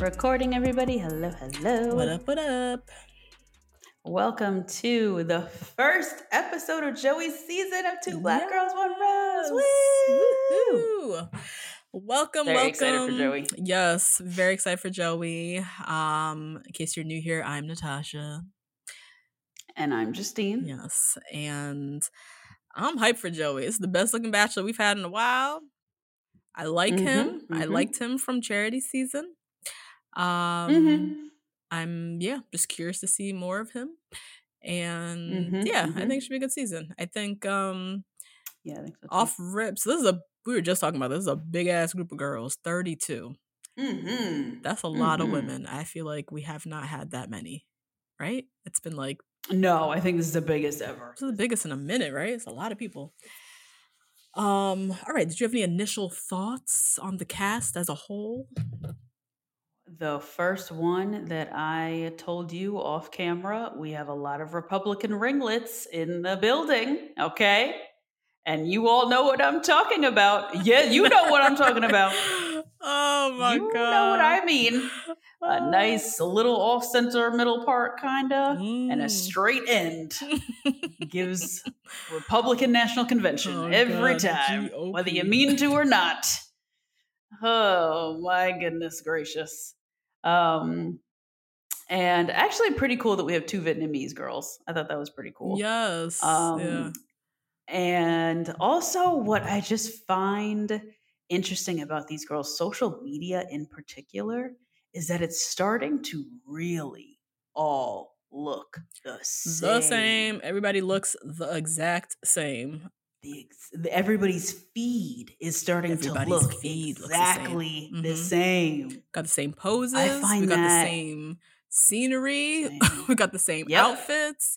Recording, everybody. Hello, hello. What up, what up? Welcome to the first episode of Joey's season of Two Black Girls, One Rose. Woo! Woo-hoo. Welcome, Very welcome. excited for Joey. Yes, very excited for Joey. Um, in case you're new here, I'm Natasha. And I'm Justine. Yes, and I'm hyped for Joey. It's the best looking bachelor we've had in a while. I like him. Mhm, I liked him from charity season. Um, Mhm. I'm yeah, just curious to see more of him. And Mhm, yeah, I mhm. think it should be a good season. I think um Yeah, I think so. off rips. This is a we were just talking about this is a big ass group of girls, 32. Mhm. That's a lot of Mhm. women. I feel like we have not had that many. Right? It's been like No, I think this is the biggest ever. this is the biggest in a minute, right? It's a lot of people. Um, all right. Did you have any initial thoughts on the cast as a whole? The first one that I told you off camera, we have a lot of Republican ringlets in the building, okay? And you all know what I'm talking about. Yeah, you know what I'm talking about. Oh my you god. You know what I mean. A nice little off center middle part, kinda, and a Mm. straight end gives Republican National Convention Oh, every God, time, whether you mean to or not. Oh my goodness gracious. Um and actually pretty cool that we have two Vietnamese girls. I thought that was pretty cool. Yes. Um, yeah. And also, what I just find interesting about these girls, social media in particular, is that it's starting to really all look the same. The same. Everybody looks the exact same. The everybody's feed is starting Everybody's to look feed looks the same. exactly the same. Got the same poses. I find we got that- the same scenery. Same. we got the same Yep. outfits.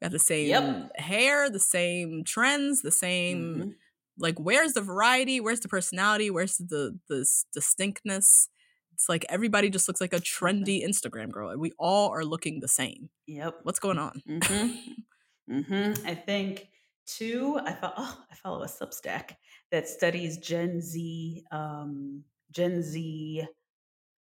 We got the same hair, the same trends, the same Mhm. like where's the variety? Where's the personality? Where's the the distinctness? It's like everybody just looks like a trendy Instagram girl. and We all are looking the same. Yep. What's going on? Mm-hmm. mm-hmm. I think two. I thought. Oh, I follow a Substack that studies Gen Z, um, Gen Z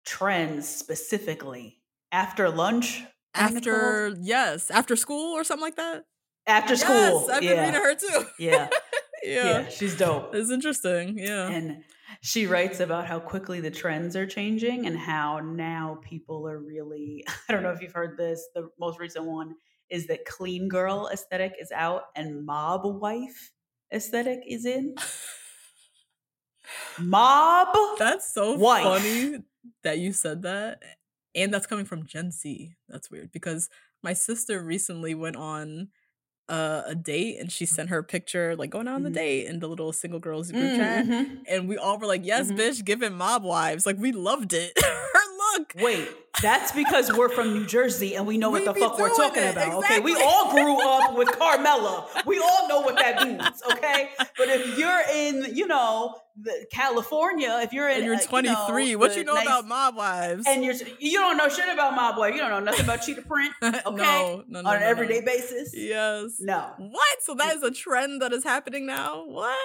trends specifically after lunch. I think it's called. After yes, after school or something like that. after school. Yes, I've been yeah. reading her too. yeah, yeah. yeah, she's dope. It's interesting. Yeah. And she writes about how quickly the trends are changing and how now people are really I don't know if you've heard this. The most recent one is that clean girl aesthetic is out and mob wife aesthetic is in. Mob That's so Wife. funny that you said that. And that's coming from Gen Z. That's weird because my sister recently went on uh, a date and she sent her a picture like going on the Mhm. date in the little single girls group chat. Mhm. And we all were like, yes, Mhm. bitch, give it mob wives. Like, we loved it. her look. Wait, that's because we're from New Jersey and we know We what the fuck we're talking it, about. Okay, we all grew up with Carmela. We all know what that means. Okay, but if you're in, you know, the California, if you're in, And you're uh, 23. know, what you know nice- about mob wives? And you're you don't know shit about mob boy. You don't know nothing about cheetah print. Okay, no, no, no, on an everyday basis. Yes. No. What? So that is a trend that is happening now? What?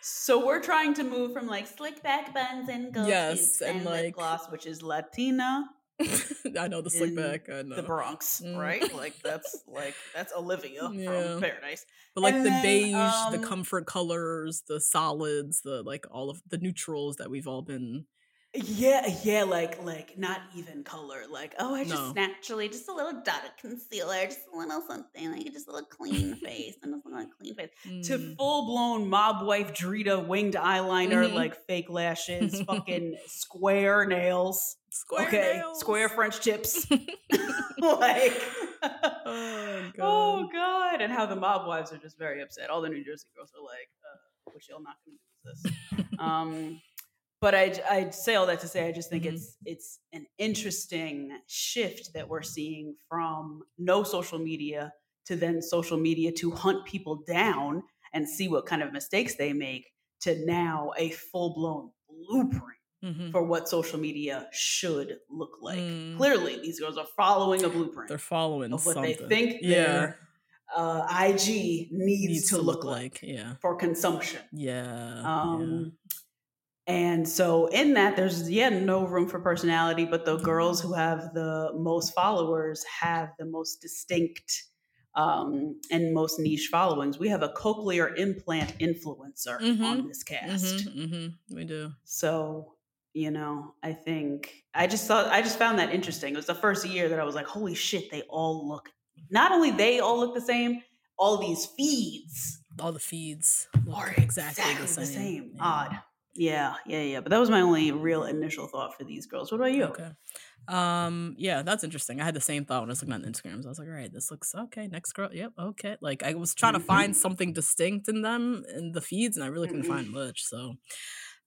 So we're trying to move from like slick back buns and gold Yes, and, lip like- gloss, which is Latina I know the slick back. I know the Bronx, Mm. right? Like that's like that's Olivia Yeah. from Paradise. But like And the then, beige, the um, comfort colors, the solids, the like all of the neutrals that we've all been. Yeah, yeah, like like not even color. Like, oh, I just No. naturally just a little dot of concealer, just a little something, like just a little clean face, and just a little clean face. To Mm. full blown mob wife Drita winged eyeliner, Mhm. like fake lashes, fucking square nails. Square okay, nails. square French tips. like, Oh, oh God. god, and how the mob wives are just very upset. All the New Jersey girls are like, uh, "What y'all not gonna do this?" um, but I I say all that to say I just think Mhm. it's it's an interesting shift that we're seeing from no social media to then social media to hunt people down and see what kind of mistakes they make to now a full blown blueprint Mhm. for what social media should look like. Mm. Clearly, these girls are following a blueprint They're following of what something. they think yeah. their uh, IG needs, to, look, like, Yeah. for consumption. Yeah. Um, And so, in that, there's yeah no room for personality, but the girls Mm-hmm. who have the most followers have the most distinct um, and most niche followings. We have a cochlear implant influencer Mhm. on this cast. hmm hmm We do. So, you know, I think I just thought I just found that interesting. It was the first year that I was like, holy shit, they all look mm-hmm. not only they all look the same, all these feeds All the feeds look are exactly, exactly, the same. Yeah. Odd. Yeah, yeah, yeah. But that was my only real initial thought for these girls. What about you? Okay. Um, yeah, that's interesting. I had the same thought when I was looking at Instagrams. I was like, all right, this looks okay. Next girl, yep, okay. Like I was trying to find mm-hmm. something distinct in them in the feeds, and I really couldn't mm-hmm. find much. So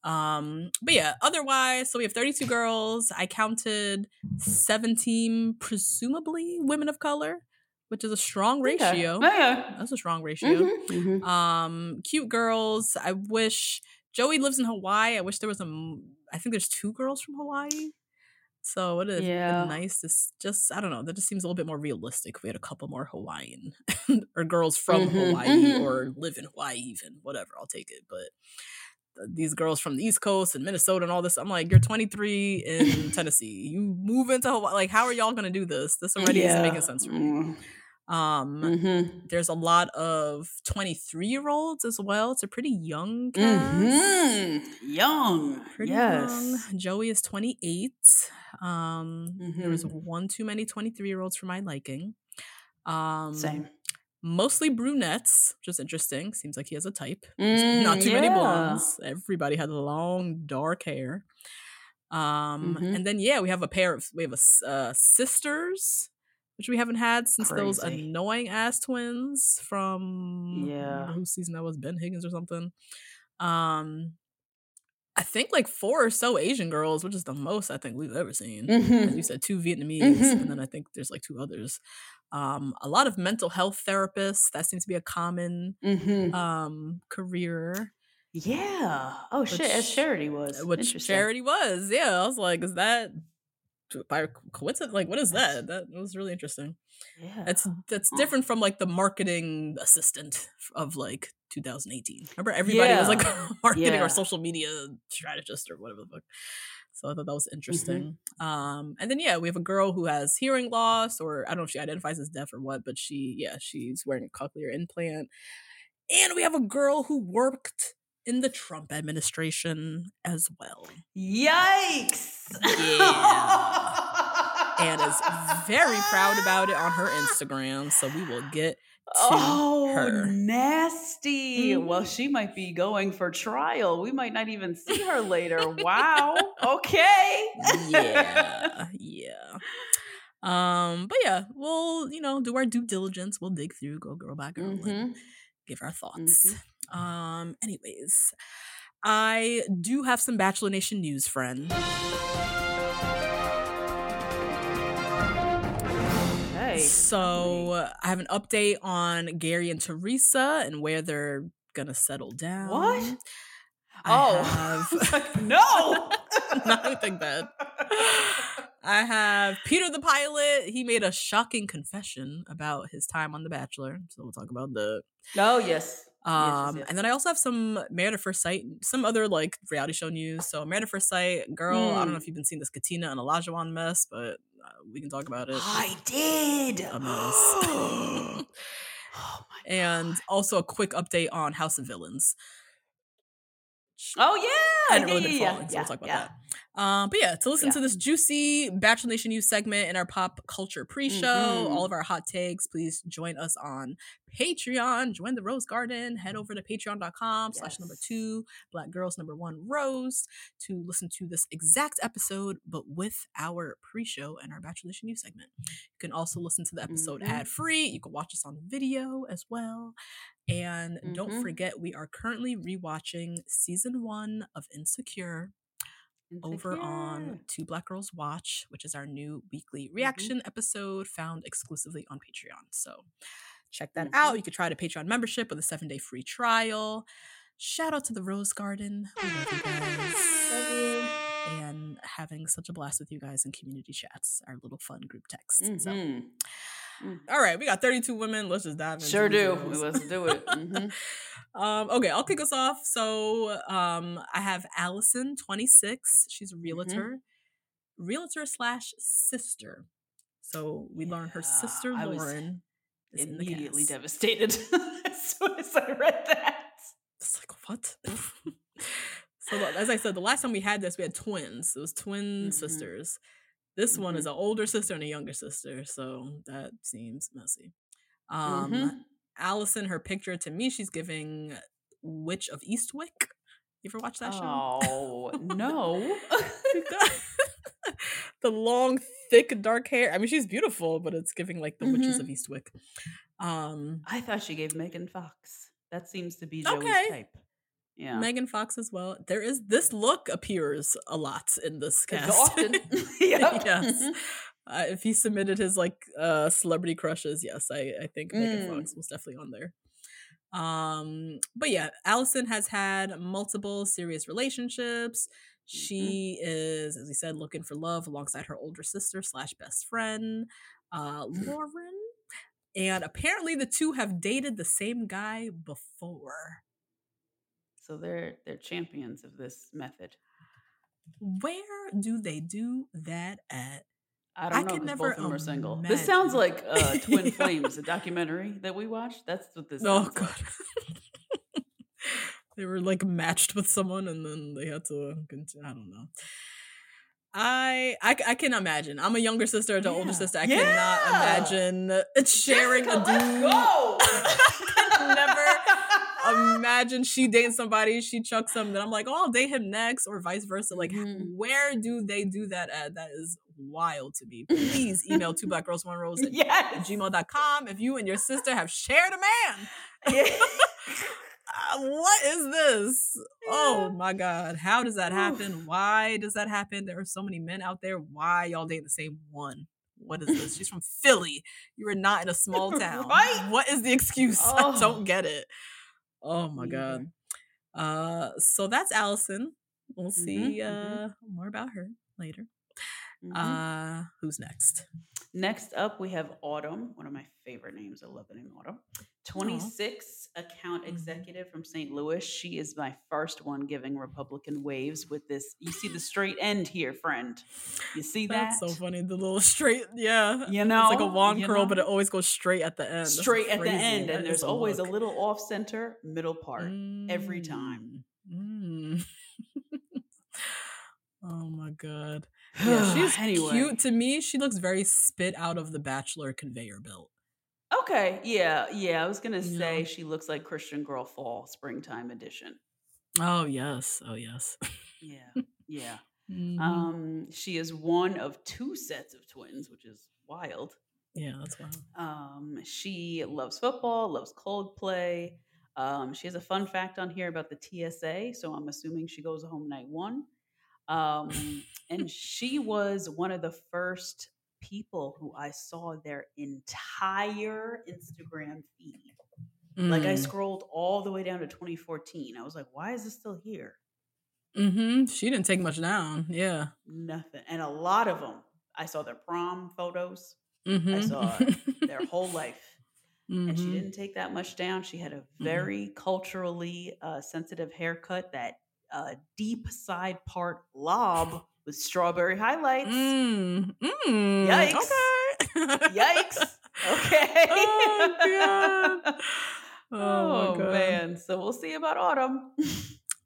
um, but yeah, otherwise, so we have 32 girls. I counted 17 presumably women of color, which is a strong ratio. Oh, yeah. That's a strong ratio. Mhm, mhm. Um, cute girls. I wish Joey lives in Hawaii. I wish there was a, I think there's two girls from Hawaii. So it have Yeah. nice to just. I don't know. That just seems a little bit more realistic. If we had a couple more Hawaiian or girls from Mhm, Hawaii mhm. or live in Hawaii, even whatever. I'll take it. But these girls from the East Coast and Minnesota and all this. I'm like, you're 23 in Tennessee. You move into Hawaii. Like, how are y'all gonna do this? This already isn't making sense for me. Mm, Um, mhm. there's a lot of 23 year olds as well. It's a pretty young. Mhm. Young. Pretty yes. young. Joey is 28. Um, there was Mhm. one too many 23 year olds for my liking. Um, Same. Mostly brunettes, which is interesting. Seems like he has a type. There's Not Mm, too many yeah. blondes. Everybody had long, dark hair. Um, Mhm. and then yeah, we have a pair of we have a uh, sisters, which we haven't had since those annoying ass twins from Yeah. whose season that was Ben Higgins or something. Um, I think like four or so Asian girls, which is the most I think we've ever seen. As you Mhm. said, two Vietnamese, Mhm. and then I think there's like two others. Um, a lot of mental health therapists. That seems to be a common Mhm. um career. Yeah. Oh shit. As charity was. Which charity was. Yeah. I was like, is that by coincidence? Like, what is that? That was really interesting. Yeah. That's that's different from like the marketing assistant of like 2018. Remember, everybody was like marketing Yeah. or social media strategist or whatever the fuck. So I thought that was interesting. Um, and then yeah, we have a girl who has hearing loss, or I don't know if she identifies as deaf or what, but she yeah she's wearing a cochlear implant. And we have a girl who worked in the Trump administration as well, Yikes. Yeah. and is very proud about it on her Instagram. So we will get Oh, her. nasty. Well, Mhm. she might be going for trial. We might not even see her later. Wow. Okay. yeah yeah um but yeah we'll you know do our due diligence we'll dig through go girl by girl and Mhm. give our thoughts um anyways i do have some bachelor nation news friend So i have an update on gary and teresa and where they're gonna settle down What? I oh. have- like, no. Not anything bad. I have Peter the pilot. He made a shocking confession about his time on The Bachelor. So we'll talk about the Oh, yes. Um, yes. and then I also have some Married at First Sight, some other like reality show news. So Married at First Sight, girl, I don't know Mm. if you've been seeing this Katina and Olajuwon mess, but uh, we can talk about it. I did. a mess. oh my and also a quick update on House of Villains. Oh yeah, I hadn't really yeah, been yeah, following, so yeah, we'll talk about that. Um, but yeah, to listen Yeah. to this juicy Bachelor Nation news segment in our pop culture pre-show, Mhm. all of our hot takes, please join us on Patreon. Join the Rose Garden. Head over to patreon.com slash number two, black girls number one rose to listen to this exact episode, but with our pre-show and our Bachelor Nation news segment. You can also listen to the episode Mhm. ad-free. You can watch us on video as well. And don't Mhm. forget, we are currently rewatching season one of Insecure over on. Two Black Girls Watch, which is our new weekly Mm-hmm. reaction episode found exclusively on Patreon. So check that Mm-hmm. out. You could try the Patreon membership with a seven day free trial. Shout out to the Rose Garden. We love you guys. And having such a blast with you guys in community chats, our little fun group text. So, Mhm. All right, we got 32 women. Let's just dive into Sure do. Let's do it. Mhm. Um, okay, I'll kick us off. So um, I have Allison, 26. She's a Mm-hmm. realtor, realtor slash sister. So we learn her sister Lauren is in Immediately devastated as soon as I read that. It's like what? so as I said, the last time we had this, we had twins. It was twin Mhm. sisters. This one is Mhm. an older sister and a younger sister, so that seems messy. Um, Mhm. Allison, her picture to me, she's giving Witch of Eastwick. You ever watch that show? Oh no. the long, thick, dark hair. I mean, she's beautiful, but it's giving like the witches Mm-hmm. of Eastwick. Um, I thought she gave Megan Fox. That seems to be Joey's Okay. type. Yeah. Megan Fox as well. There is this look appears a lot in this It's cast. often. Yep. yes. Uh, if he submitted his like uh celebrity crushes, yes, I I think Megan Mm. Fox was definitely on there. Um, but yeah, Allison has had multiple serious relationships. Mm-hmm. She is, as we said, looking for love alongside her older sister slash best friend, uh, Lauren. And apparently, the two have dated the same guy before. So they're they're champions of this method. Where do they do that at? I don't I know 'cause never both of them are single. This sounds like uh, Twin Yeah. Flames, a documentary that we watched. That's what this. Oh god. like. they were like matched with someone and then they had to continue. I don't know. I I can imagine. I'm a younger sister to older sister. I Yeah. cannot imagine sharing Jessica, a dude. let's go. Never imagine she dates somebody, she chucks him, then I'm like, oh, I'll date him next, or vice versa. Like, Mhm. where do they do that at? That is wild to me. Please email two black girls one rose at yes. gmail.com if you and your sister have shared a man. Yeah. Uh, what is this? Oh my god. How does that happen? Why does that happen? There are so many men out there. Why y'all date the same one? What is this? She's from Philly. You are not in a small town. Right? What is the excuse? I Oh. don't get it. Oh my god. either. Uh so that's Allison. We'll Mhm, see mhm. uh more about her later. Mhm. Uh who's next? Next up, we have Autumn, one of my favorite names. I love the name Autumn. 26 account Mhm. executive from St. Louis. She is my first one giving Republican waves with this. You see the straight end here, friend. You see that? That's so funny. The little straight, yeah. You it's like a know, wand you curl, but it always goes straight at the end. Straight at the end, That and there's a always a little off center middle part every time. Mm. Mm. oh my god. Yeah, she's Anyway. cute to me. She looks very spit out of the Bachelor conveyor belt. Okay, yeah, yeah. I was gonna You say know? she looks like Christian Girl Fall Springtime Edition. Oh yes. Oh yes. Yeah, yeah. Mhm. Um, she is one of two sets of twins, which is wild. yeah, that's wild. Um, she loves football, loves Coldplay. Um, she has a fun fact on here about the TSA, so I'm assuming she goes home night one. Um, and she was one of the first people who I saw their entire Instagram feed. Like I Mm. scrolled all the way down to 2014. I was like, why is this still here? Mm-hmm. She didn't take much down. Yeah. Nothing. And a lot of them, I saw their prom photos, Mhm. saw their whole life. and she Mhm. didn't take that much down. She had a Mm-mm. very culturally uh, sensitive haircut, that uh, deep side part lob with strawberry highlights. Mm, mm, Yikes. Okay. Yikes. Okay. Oh, God. Oh, Oh, man. So we'll see about autumn.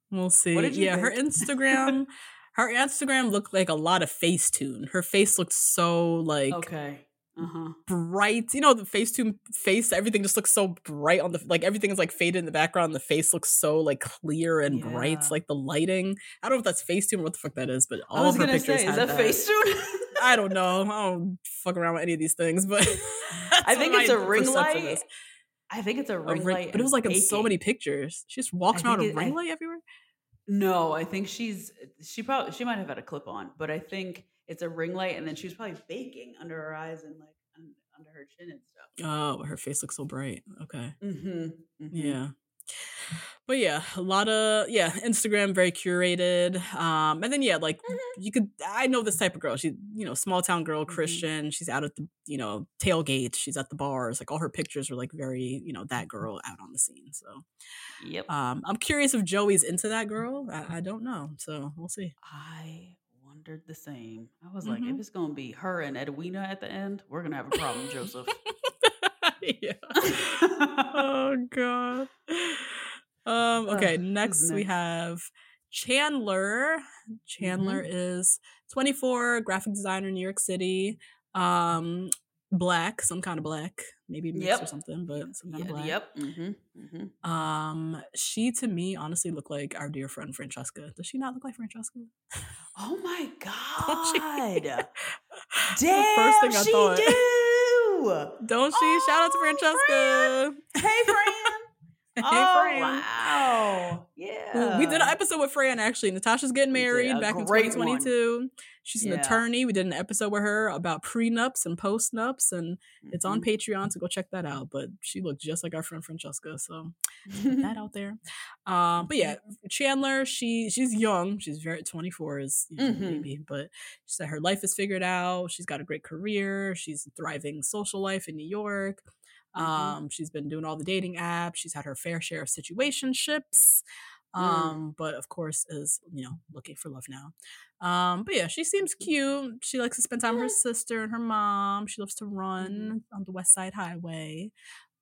We'll see. yeah, her? Instagram, her Instagram looked like a lot of Facetune. Her face looked so like okay. Uh huh. bright. You know, the face Facetune face, everything just looks so bright on the like everything is like faded in the background. The face looks so like clear and bright. Yeah. It's like the lighting. I don't know if that's Facetune or what the fuck that is, but all I was gonna pictures say, is had that Facetune? I don't know. I don't fuck around with any of these things, but I think it's a ring light. I think it's a A ring ring- light, but it was like in so many pictures. She just walks around with a ring I- light everywhere. No, I think she's she probably she might have had a clip on, but I think it's a ring light, and then she was probably baking under her eyes and like under her chin and stuff. Oh, her face looks so bright. Okay. Mm-hmm. Yeah. But yeah, a lot of yeah, Instagram very curated. Um and then yeah, like Mm-hmm. you could I know this type of girl. She, you know, small town girl, Mhm. Christian. She's out at the, you know, tailgates, she's at the bars. Like all her pictures were like very, you know, that girl out on the scene. So Yep. um I'm curious if Joey's into that girl. I, I don't know. So we'll see. I the same. I was like, Mhm. if it's gonna be her and Edwina at the end, we're gonna have a problem, Joseph. yeah. oh god. Um okay, Ugh, who's next we have Chandler. Chandler Mm-hmm. is 24, graphic designer in New York City. Um black, some kind of black, maybe mixed or something, but some kind Yeah, of black. yep. Mm-hmm. Mm-hmm. Um she to me honestly looked like our dear friend Francesca. Does she not look like Francesca? Oh my god! Damn, the first thing I she thought. do. Don't she? Shout out to Oh, Francesca. Hey, Fran. Hey, oh Fran. wow! Yeah, We did an episode with Fran actually. Natasha's getting married back in great one. 2022. She's an attorney. We did an episode with her about prenups and postnups, and it's on Mhm. Patreon, so go check that out. But she looked just like our friend Francesca, so that out there. Um, but yeah, Chandler, she she's young. She's very 24 is you know, Mhm. maybe, but she said her life is figured out. She's got a great career. She's a thriving social life in New York. Mhm. Um, she's been doing all the dating apps. She's had her fair share of situationships. Mm. Um, but of course is, you know, looking for love now. Um, but yeah, she seems cute. She likes to spend time with her sister and her mom. She loves to run on the West Side Highway.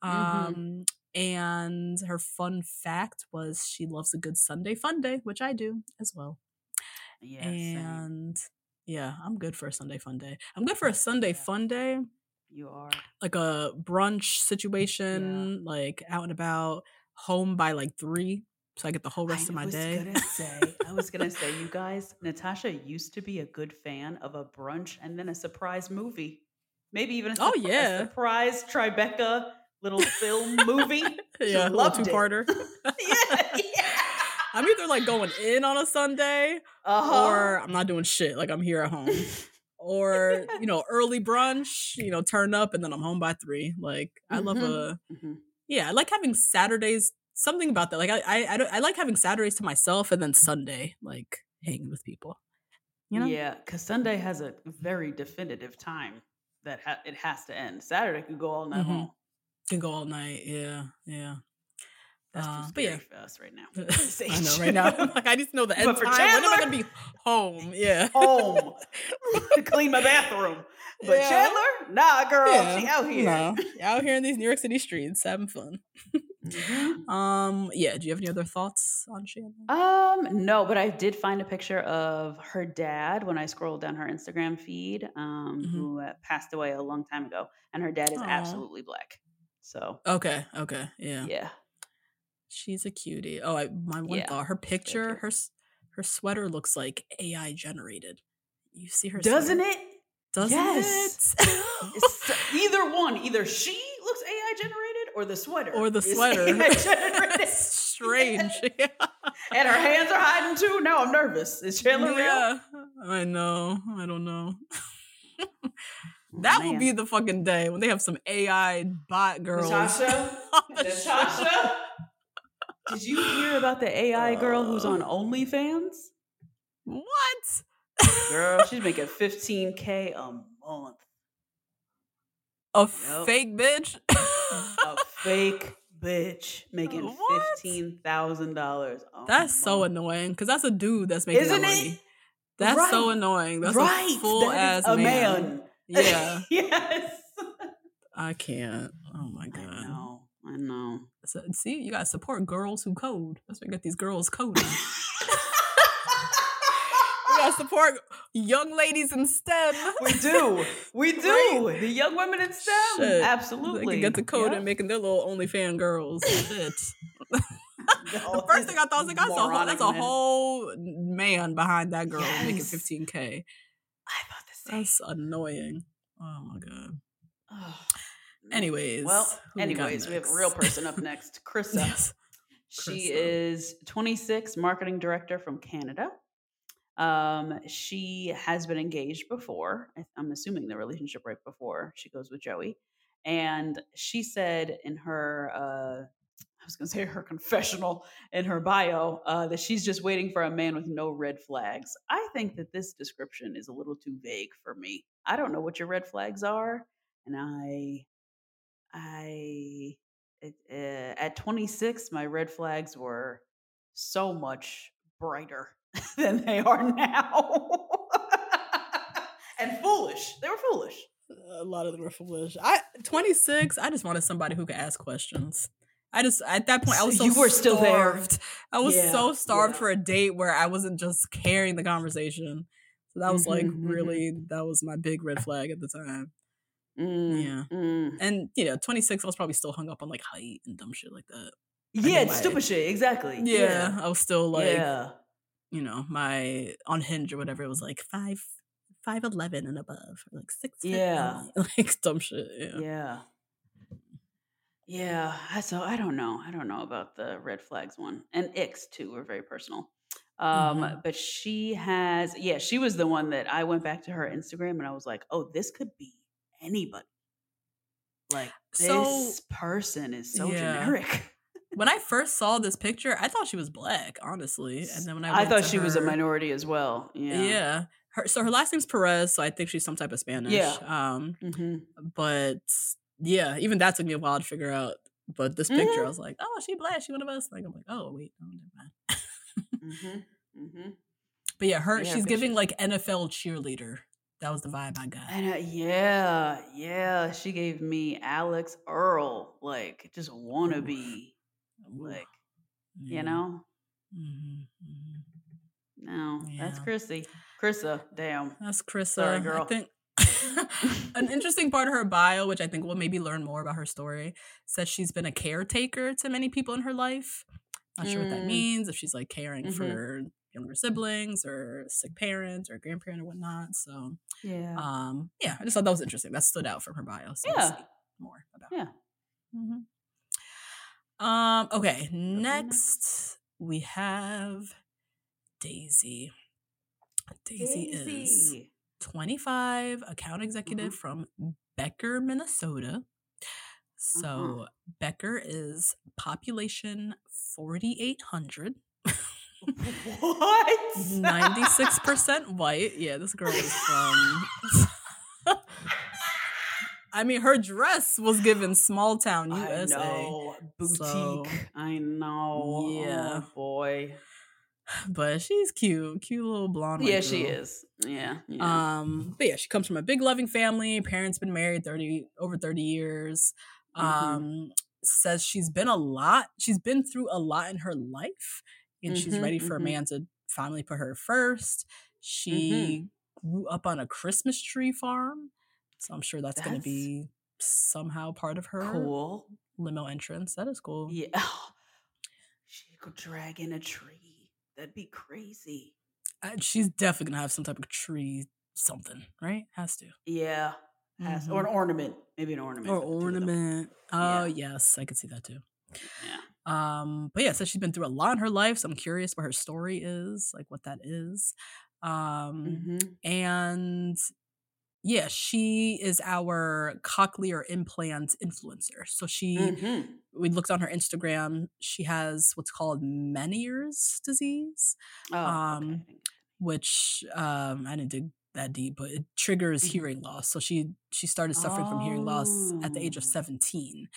Um, Mhm. and her fun fact was she loves a good Sunday fun day, which I do as well. yeah, same. and yeah, I'm good for a Sunday fun day. I'm good for a Sunday fun day you are. like a brunch situation, like out and about, home by like three, so I get the whole rest I of my day. I was day. gonna say, I was gonna say, you guys, Natasha used to be a good fan of a brunch and then a surprise movie, maybe even a, Oh, yeah. surprise Tribeca little film movie. Yeah, a little loved two parter. yeah, yeah. I'm either like going in on a Sunday Uh-huh. or I'm not doing shit. Like I'm here at home. Or, you know, early brunch, you know, turn up and then I'm home by three. Like I love Mhm. a Mhm. yeah, I like having Saturdays. Something about that. Like I I I, I like having Saturdays to myself and then Sunday like hanging with people. You know? Yeah, because Sunday has a very definitive time that ha- it has to end. Saturday could go all night Mhm. long. Can go all night. Yeah, yeah. That's Uh, but yeah. us right now. I know right now. I'm like I need to know the end But for time. When am I gonna be home? Yeah. home to clean my bathroom. But Yeah. Chandler, nah, girl, Yeah, she out here. No, out here in these New York City streets having fun. Mhm. Um, yeah. Do you have any other thoughts on Chandler? Um, no, but I did find a picture of her dad when I scrolled down her Instagram feed, um, Mhm. who uh, passed away a long time ago, and her dad is Aw. absolutely black. So Okay, okay, yeah. yeah, She's a cutie. Oh, I, my one Yeah, thought: her picture, her her sweater looks like AI generated. You see her, doesn't sweater? it? Doesn't Yes. it? Either one, either she looks AI generated or the sweater, or the sweater. Strange. Yeah. and her hands are hiding too. Now I'm nervous. Is Chandler real? I know. I don't know. That will be the fucking day when they have some AI bot girls. Natasha? on the show. Natasha? Did you hear about the AI girl who's on. OnlyFans? What? Girl, she's making 15K a month. A Yep. fake bitch? A fake bitch making What? fifteen thousand dollars. Oh, That's so annoying because that's a dude that's making Isn't that it? money. That's so annoying. That's right, a full that ass a man. man. Yeah, yes. I can't. Oh my I god. know. I know. So, see, you gotta support girls who code. That's why you got these girls coding. we gotta support young ladies in STEM. we do. We do. Right? The young women in STEM. Shit. Absolutely. They can get the code Yep. and making their little OnlyFan girls. Shit. No, the first thing I thought was like, that's a whole, that's a men. whole man behind that girl making 15k. I thought the same. That's annoying. Oh my god. Oh, man. Anyways, well, we anyways, we have a real person up next, Krissa. Yes. She is 26, marketing director from Canada. Um, she has been engaged before. I'm assuming the relationship right before she goes with Joey. And she said in her, uh, I was going to say her confessional in her bio, uh, that she's just waiting for a man with no red flags. I think that this description is a little too vague for me. I don't know what your red flags are, and I, I it, uh, at 26, my red flags were so much brighter than they are now. and foolish. They were foolish. a lot of them were foolish. I 26. I just wanted somebody who could ask questions. I just at that point I was so You were still there. starved. I was Yeah, so starved yeah. for a date where I wasn't just carrying the conversation. So that was like Mhm, mhm. really that was my big red flag at the time. Mm, Yeah. mm. And you know, 26 I was probably still hung up on like height and dumb shit like that. Yeah, Anyway. stupid shit. Exactly. Yeah, I was still like yeah. you know, my on Hinge or whatever, it was like five five eleven and above. Or like six Yeah. like dumb shit. Yeah. Yeah. Yeah. I- So I don't know. I don't know about the red flags one. And Ix too were very personal. Um, Mhm. but she has yeah, she was the one that I went back to her Instagram and I was like, oh, this could be anybody. Like this So- person is so Yeah. generic. When I first saw this picture, I thought she was black, honestly. And then when I I thought she was a minority as well. Yeah. Yeah. Her so her last name's Perez, so I think she's some type of Spanish. Yeah. Um, hmm but yeah, even that took me a while to figure out. But this picture, Mhm. I was like, oh, she black, she one of us. Like I'm like, oh wait, no, never mind. hmm hmm But yeah, her Yeah, she's giving like NFL cheerleader. That was the vibe I got. And uh, yeah, yeah, she gave me Alix Earle, like just wannabe, Ooh, like yeah. you know. Mhm, mhm. No, that's Yeah. Chrissy, Chrissa. Damn. That's Krissa. Sorry, girl. I think an interesting part of her bio, which I think we'll maybe learn more about her story, says she's been a caretaker to many people in her life. Not sure what that Mm. means, if she's like caring Mhm. for younger siblings or sick parents or grandparent or whatnot. So Yeah. um yeah, I just thought that was interesting. That stood out from her bio. So Yeah. more about yeah. Mm-hmm. Um, okay, next we have Daisy. Daisy, is 25, account executive Mhm. from Becker, Minnesota. So Uh-huh. Becker is population 4,800, What? 96% white. Yeah, this girl is from. I mean, her dress was given small town I USA. know. Boutique. So, I know. yeah. Oh, boy. But she's cute, cute little blonde. Yeah, she is. Yeah. yeah. Um, but yeah, she comes from a big loving family. Parents been married 30 over 30 years. Mhm. Um, says she's been a lot, she's been through a lot in her life, and she's Mhm, ready for mhm. a man to finally put her first. She Mm-hmm. grew up on a Christmas tree farm. So I'm sure that's, gonna be somehow part of her cool. limo entrance. That is cool. Yeah. She could drag in a tree. That'd be crazy. Uh, she's definitely gonna have some type of tree something, right? Has to. Yeah. Has- Or an ornament. Maybe an ornament. or with the two of them. ornament. Oh Yeah. yes, I could see that too. Yeah. Um, but yeah, so she's been through a lot in her life, so I'm curious what her story is, like what that is. Um, Mhm. and yeah, she is our cochlear implant influencer. So she, Mhm. we looked on her Instagram. She has what's called Meniere's disease, Oh, Um, okay. Which um, I didn't dig that deep, but it triggers Mhm. hearing loss. So she she started suffering from hearing loss at the age of Oh. 17.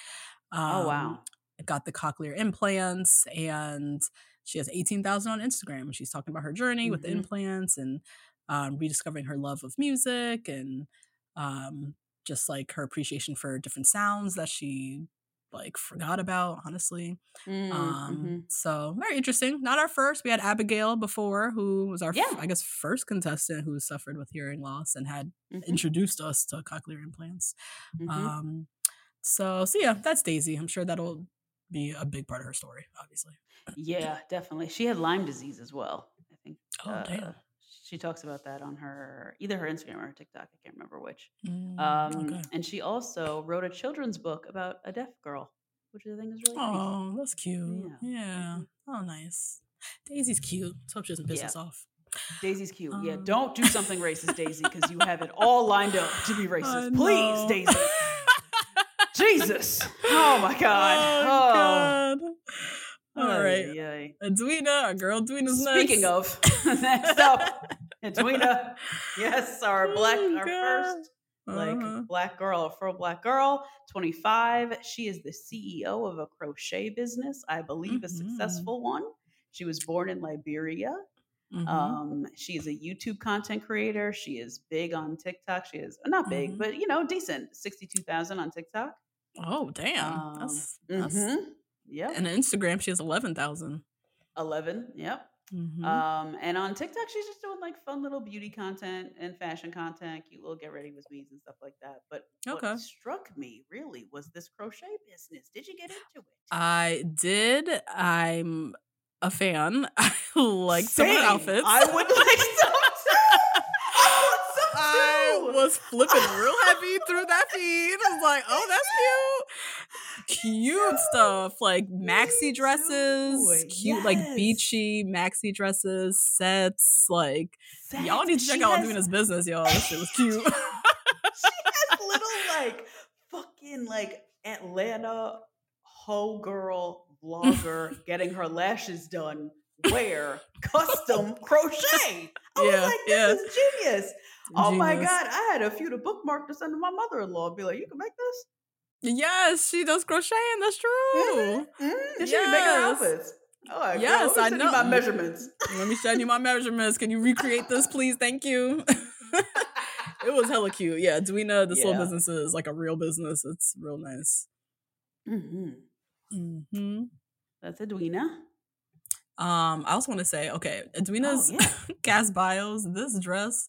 Oh, wow. Got the cochlear implants and she has 18,000 on Instagram. She's talking about her journey with the Mhm. implants and um, rediscovering her love of music and um, just like her appreciation for different sounds that she like forgot about, honestly. Mm, Um, mhm. so very interesting. Not our first. We had Abigail before, who was our, Yeah. I guess, first contestant who suffered with hearing loss and had Mhm. introduced us to cochlear implants. Mhm. Um, so, so yeah, that's Daisy. I'm sure that'll be a big part of her story, obviously. yeah, definitely. She had Lyme disease as well. I think. Oh, damn. uh, She talks about that on her either her Instagram or her TikTok. I can't remember which. Mm, Um, okay. And she also wrote a children's book about a deaf girl, which I think is really. Oh, that's cute. Yeah. Yeah. Oh, nice. Daisy's cute. Let's hope she doesn't piss Yeah. us off. Daisy's cute. yeah, Um, don't do something racist, Daisy, because you have it all lined up to be racist. Please, Daisy. Jesus. Oh my God. Oh, God. All Ay, ay, ay. Edwina, our girl Edwina's next. Speaking of, next up, Edwina. Yes, our black, Oh, our God. first like Uh-huh. black girl, a fro black girl, 25. She is the CEO of a crochet business, I believe a Mhm. successful one. She was born in Liberia. Mhm. Um, she is a YouTube content creator. She is big on TikTok. She is not big, Mhm. but you know, decent. 62,000 on TikTok. Oh, damn. Um, that's, that's mhm. Yep. and Instagram she has 11,000. 11. Yep. Mhm. Um, and on TikTok, she's just doing like fun little beauty content and fashion content, cute little get ready with me's and stuff like that. But Okay. what struck me really was this crochet business. Did you get into it? I did. I'm a fan. I like some of the outfits. I would like some I was flipping real heavy through that feed. I was like, oh, that's cute. Cute stuff like maxi oh dresses, too. cute like beachy maxi dresses, sets. Like y'all need to check She out has- Edwina's business, y'all. This shit was cute. she has little like fucking like Atlanta hoe girl vlogger getting her lashes done. Wear custom crochet. I Yeah, was like, this yeah. is genius. Oh my god, I had a few to bookmark to send to my mother-in-law. Be like, you can make this. Yes, she does crocheting. That's true. Mm-hmm. Did she make her Yes. outfits? Right, Yes, girl, I let me send you my measurements. Let me send you my measurements. Can you recreate this, please? Thank you. it was hella cute. Yeah, Dwena, this Yeah. little business is like a real business. It's real nice. hmm hmm That's Edwina. Um, I also want to say, okay, Edwina's Oh, yeah. cast bios. This dress,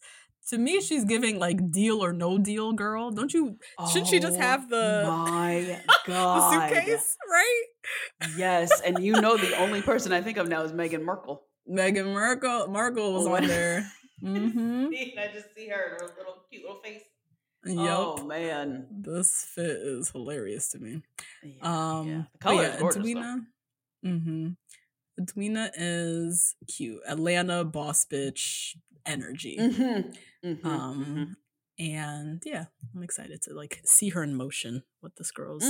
to me, she's giving like deal or no deal, girl. Don't you? Shouldn't she just Oh have the my the god suitcase, right? Yes, and you know the only person I think of now is Meghan Markle. Meghan Markle, Markle was Oh, on there. Mm-hmm. I just see her in her little cute little face. Yep. Oh man, This fit is hilarious to me. Yeah, Um, yeah. the color yeah, is gorgeous. though. Edwina, mm-hmm. Edwina is cute. Atlanta boss bitch energy. Mhm, mhm, Um, and yeah, I'm excited to like see her in motion. What this girl's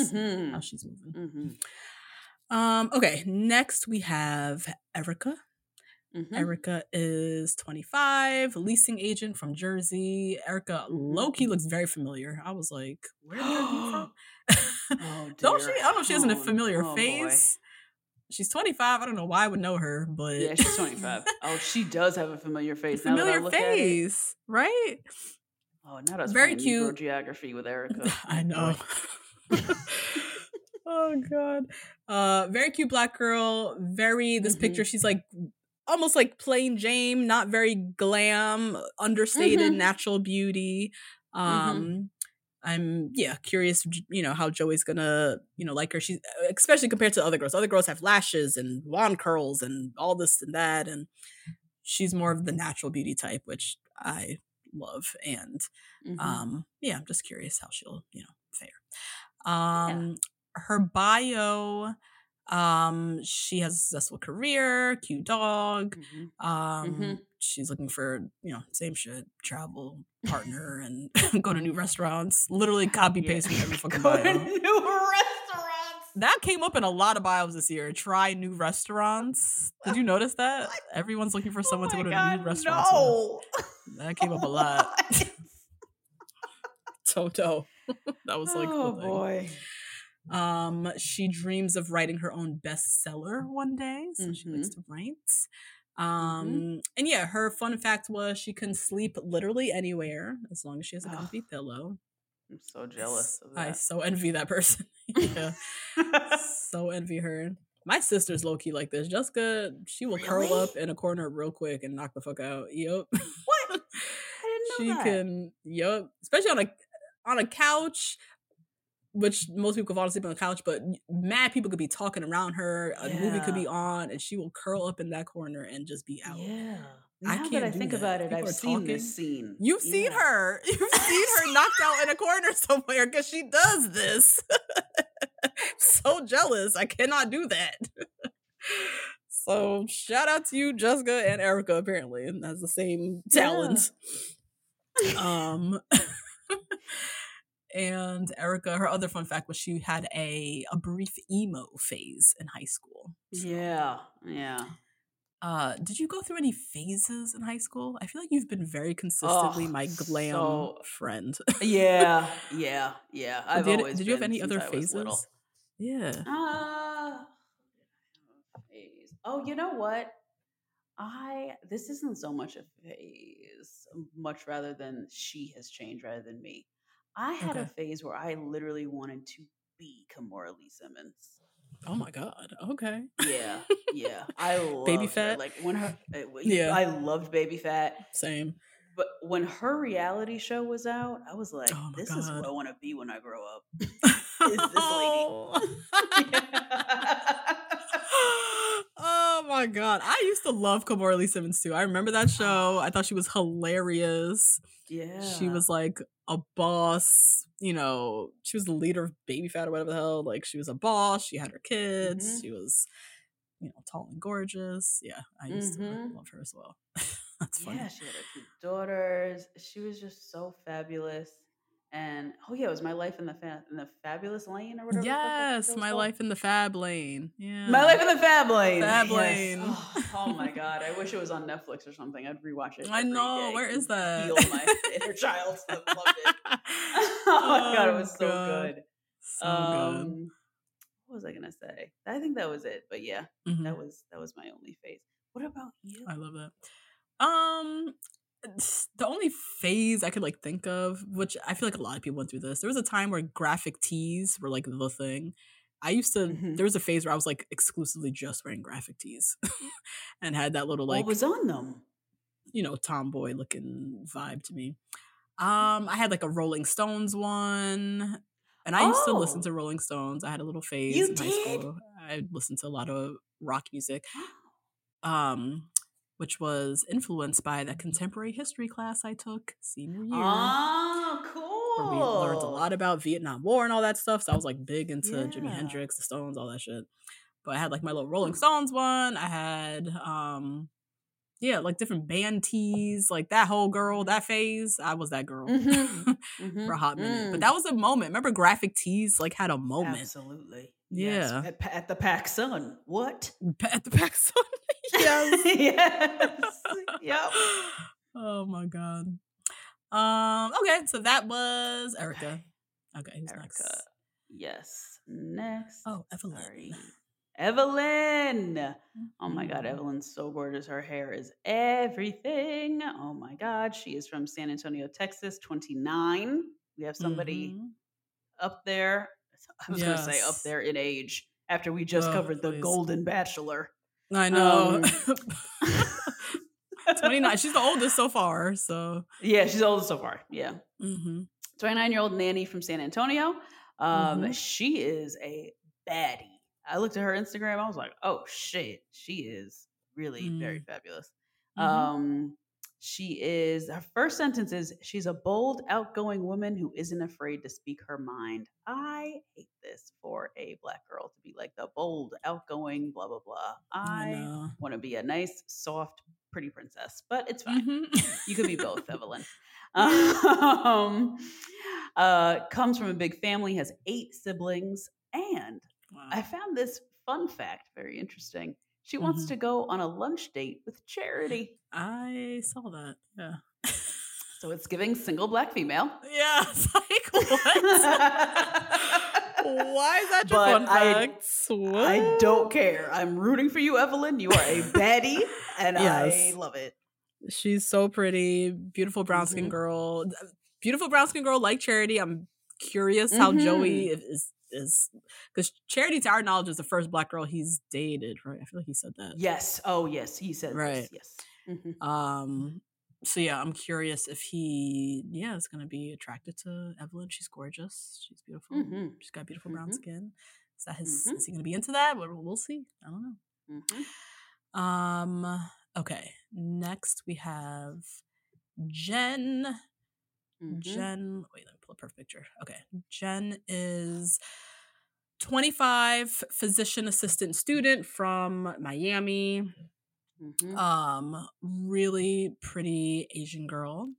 how she's moving. mhm, Um, okay, next we have Erica. mhm. Erica is 25, leasing agent from Jersey. Erica Mm-hmm. low key looks very familiar. I was like, where did be from? Oh, don't she? I don't know if she has a Oh, familiar oh, face. She's 25. I don't know why I would know her, but Yeah, she's 25. oh, she does have a familiar a face. I familiar at it. face, right? Oh, not us. Very cute. Geography with Erica. I know. oh god. Uh very cute black girl. Very this Mhm. picture she's like almost like plain Jane, not very glam, understated Mhm. natural beauty. Um I'm yeah, curious you know how Joey's to, you know, like her. She's especially compared to other girls. Other girls have lashes and wand curls and all this and that and she's more of the natural beauty type which I love and Mhm. um yeah i'm just curious how she'll you know fare um her bio um she has a successful career cute dog Mhm. um Mhm. she's looking for you know same shit travel partner and go to new restaurants literally copy Yeah. paste from every fucking Go to new restaurants. that came up in a lot of bios this year try new restaurants did you notice that What? everyone's looking for Oh someone to go to God, new restaurants No. that came up a lot toto that was like oh thing. boy. Um, she dreams of writing her own bestseller one day, so she likes Mm-hmm. to write. Um, and yeah, her fun fact was she can sleep literally anywhere as long as she has a Ugh, comfy pillow. I'm so jealous of I so envy that person. yeah, so envy her. My sister's low key like this. Jessica, she will curl up in a corner real quick and knock the fuck out. Yep. what? I didn't know she that. can yep especially on a on a couch which most people fall asleep on the couch but mad people could be talking around her a movie could be on and she will curl up in that corner and just be out. Yeah. I Now that can't I think that. about it, People I've seen talking. this scene. you've seen her. You've seen her knocked out in a corner somewhere because she does this. So jealous. I cannot do that. So shout out to you jessica and erica apparently and has the same talent. Um and erica her other fun fact was she had a a brief emo phase in high school Yeah, yeah. uh did you go through any phases in high school i feel like you've been very consistently Oh, my glam so- friend Yeah, yeah, yeah. I've did, always did you have any other phases yeah Uh, phase. Oh, you know what? I this isn't so much a phase, much rather than she has changed rather than me. I had a phase where I literally wanted to be Kimora Lee Simmons. oh my god okay Yeah, yeah. I loved Baby her. Fat? Like when her, uh, Yeah. I loved Baby Phat. same But when her reality show was out, I was like, Oh "This is who God. I want to be when I grow up." is this lady. oh my god. I used to love Kimora Lee Simmons too. I remember that show. I thought she was hilarious. yeah, She was like a boss, you know, she was the leader of Baby Phat or whatever the hell. Like she was a boss, she had her kids, Mhm. she was, you know, tall and gorgeous. Yeah, I used Mhm. to love her as well. That's funny. Yeah, she had her two daughters. She was just so fabulous. And oh yeah, it was my life in the fa- in the fabulous lane or whatever. the fuck that Yes, my called. life in the fab lane. Yeah. My life in the fab lane. Fab Yes. lane. Oh, oh my god, I wish it was on Netflix or something. I'd rewatch it. I know. Where is that? Heal my inner child. I loved it. oh my god, it Oh, was so God. good. So good. um, what was I gonna say? I think that was it. But yeah, Mhm. that was that was my only phase. What about you? I love that. Um, the only phase I could like think of, which I feel like a lot of people went through this. There was a time where graphic tees were like the thing. I used to. Mhm. There was a phase where I was like exclusively just wearing graphic tees, and had that little like what was on them? you know tomboy looking vibe to me. Um, I had like a Rolling Stones one, and I used to listen Oh. to Rolling Stones. I had a little phase You in high did? school. I listened to a lot of rock music um, which was influenced by that contemporary history class I took senior year. Oh, cool. Where we learned a lot about Vietnam War and all that stuff. So I was like big into Jimi Hendrix, the Stones, all that shit. But I had like my little Rolling. Stones one. I had um yeah, like different band tees, like that whole girl, that phase. I was that girl Mhm. Mhm. for a hot minute. But Mm. that was a moment. Remember graphic tees like had a moment. Absolutely. Yes. Yeah. At, at the PacSun. What? At the back sun. yes. yes. Yep. Oh my god. Um. Okay, so that was Erica. Okay, who's next? Yes. Next. Oh, Evelyn. Sorry. Evelyn. Oh my God, Mhm. Evelyn's so gorgeous. Her hair is everything. Oh my God. She is from San Antonio, Texas, 29. We have somebody Mhm. up there. I was going to say up there in age after we just Oh, covered the please. Golden Bachelor. I know. Um, 29. She's the oldest so far. So. yeah, she's old so far. Yeah. hmm 29 year old nanny from San Antonio. Um, Mhm. She is a baddie. I looked at her Instagram. I was like, oh shit, she is really very fabulous. Mhm. Um, she is, her first sentence is, she's a bold, outgoing woman who isn't afraid to speak her mind. I hate this for a black girl to be like the bold, outgoing, blah, blah, blah. I know. want to be a nice, soft, pretty princess, but it's fine. Mhm. You could be both, Evelyn. Um, uh, comes from a big family, has eight siblings, and Wow. I found this fun fact very interesting. She wants Mhm. to go on a lunch date with Charity. I saw that. Yeah. So it's giving single black female. Yeah. It's like, what? Why is that your But fun I- fact? I What? don't care. I'm rooting for you, Evelyn. You are a baddie, and I love it. She's so pretty, beautiful brown skin Mhm. girl. Beautiful brown skin girl like Charity. I'm curious how Joey Mm-hmm. is is because Charity, to our knowledge, is the first black girl he's dated, right? I feel like he said that. Yes. Oh, yes. He said Right. Yes. Mhm. Um. So yeah, I'm curious if he, yeah, is gonna be attracted to Evelyn. She's gorgeous. She's beautiful. Mhm. She's got beautiful brown Mhm. skin. Is that his? Mhm. Is he gonna be into that? We'll, we'll see. I don't know. Mhm. Um. Okay. Next we have Jen. Mhm. Jen. Wait, let pull up her picture. Okay. Jen is 25, physician assistant student from Miami. Mhm. Um, really pretty Asian girl.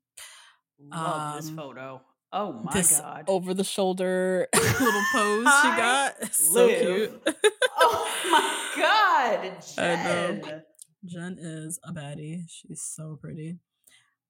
Love this um, photo. Oh my this god. over the shoulder little pose she got. So live. cute. Oh my god, I know. Jen. Jen is a baddie. She's so pretty.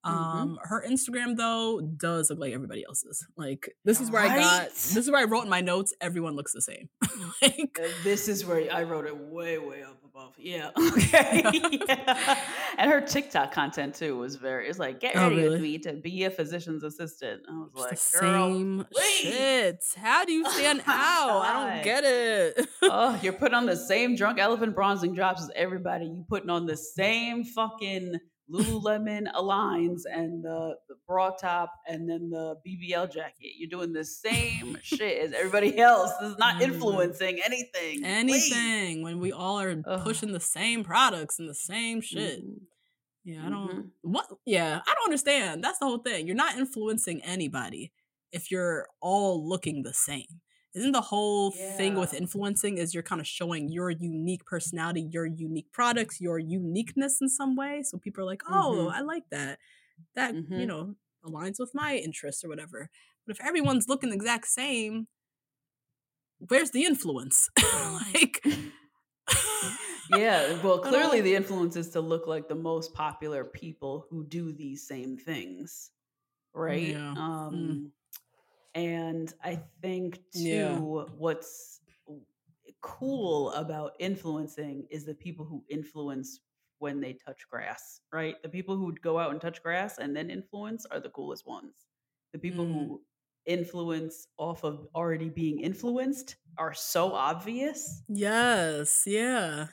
Mhm. Um, her Instagram though does look like everybody else's. Like this is where I got. This is where I wrote in my notes. Everyone looks the same. like Uh, This is where I wrote it way, way up above. Yeah. Okay. yeah. And her TikTok content too was very. It's like get Oh, ready with me to be a physician's assistant. I was it's like, girl, same please. shit. How do you Oh stand out? I don't get it. oh, you're putting on the same drunk elephant bronzing drops as everybody. You putting on the same fucking Lululemon aligns and the, the bra top and then the BBL jacket. You're doing the same shit as everybody else. This is not Mhm. influencing anything. Please. Anything when we all are Ugh. pushing the same products and the same shit. Mhm. Yeah, I don't Mhm. what yeah, I don't understand. That's the whole thing. You're not influencing anybody if you're all looking the same. Isn't the whole thing with influencing is you're kind of showing your unique personality, your unique products, your uniqueness in some way. So people are like, "Oh, Mhm. I like that. That, you Mhm. know, aligns with my interests or whatever." But if everyone's looking the exact same, where's the influence? like Yeah, well, clearly the influence is to look like the most popular people who do these same things, right? Yeah. Mm. And I think too, Yeah. what's cool about influencing is the people who influence when they touch grass, right? The people who would go out and touch grass and then influence are the coolest ones. The people Mm. who influence off of already being influenced are so obvious Yes, yeah.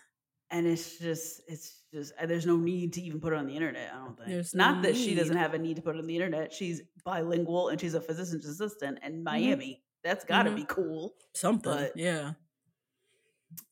And it's just it's just there's no need to even put it on the internet i don't think There's no not that she doesn't have a need to put it on the internet she's bilingual and she's a physician's assistant in Mm-hmm. miami that's got to Mhm. be cool Something. But- yeah.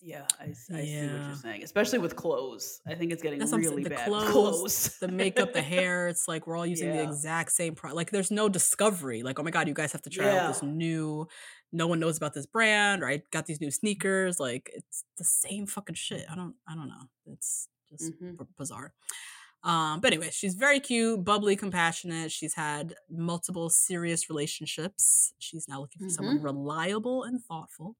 yeah i, I see what you're saying especially with clothes i think it's getting That's what I'm saying, really the bad clothes, clothes the makeup, the hair. It's like we're all using the exact same product. Like there's no discovery. Like, oh my god, you guys have to try out this new. No one knows about this brand, or I got these new sneakers. Like it's the same fucking shit. I don't. I don't know. It's just Mhm. b- bizarre. Um, but anyway, she's very cute, bubbly, compassionate. She's had multiple serious relationships. She's now looking for someone Mm-hmm. reliable and thoughtful.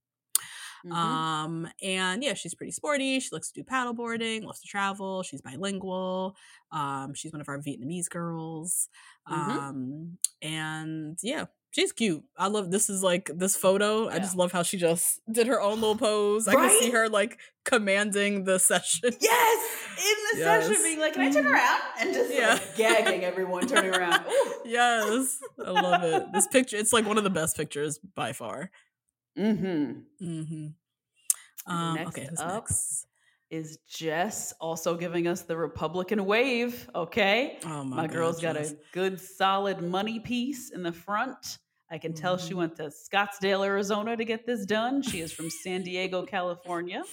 Mhm. Um, and yeah, she's pretty sporty. She likes to do paddleboarding, loves to travel. She's bilingual. Um, she's one of our Vietnamese girls. Mhm. Um, and yeah, she's cute. I love this is like this photo. I just love how she just did her own little pose. I can see her like commanding the session. yes in the Yes. session being like can i turn around and just Yeah. like gagging everyone turning around yes. I love it. This picture, it's like one of the best pictures by far. mm-hmm Mm-hmm. Um, Next okay, up next? is Jess also giving us the Republican wave. Okay. Oh my, My, girl's got a good solid money piece in the front. I can tell she Mhm. went to Scottsdale, Arizona to get this done. She is from San Diego, California.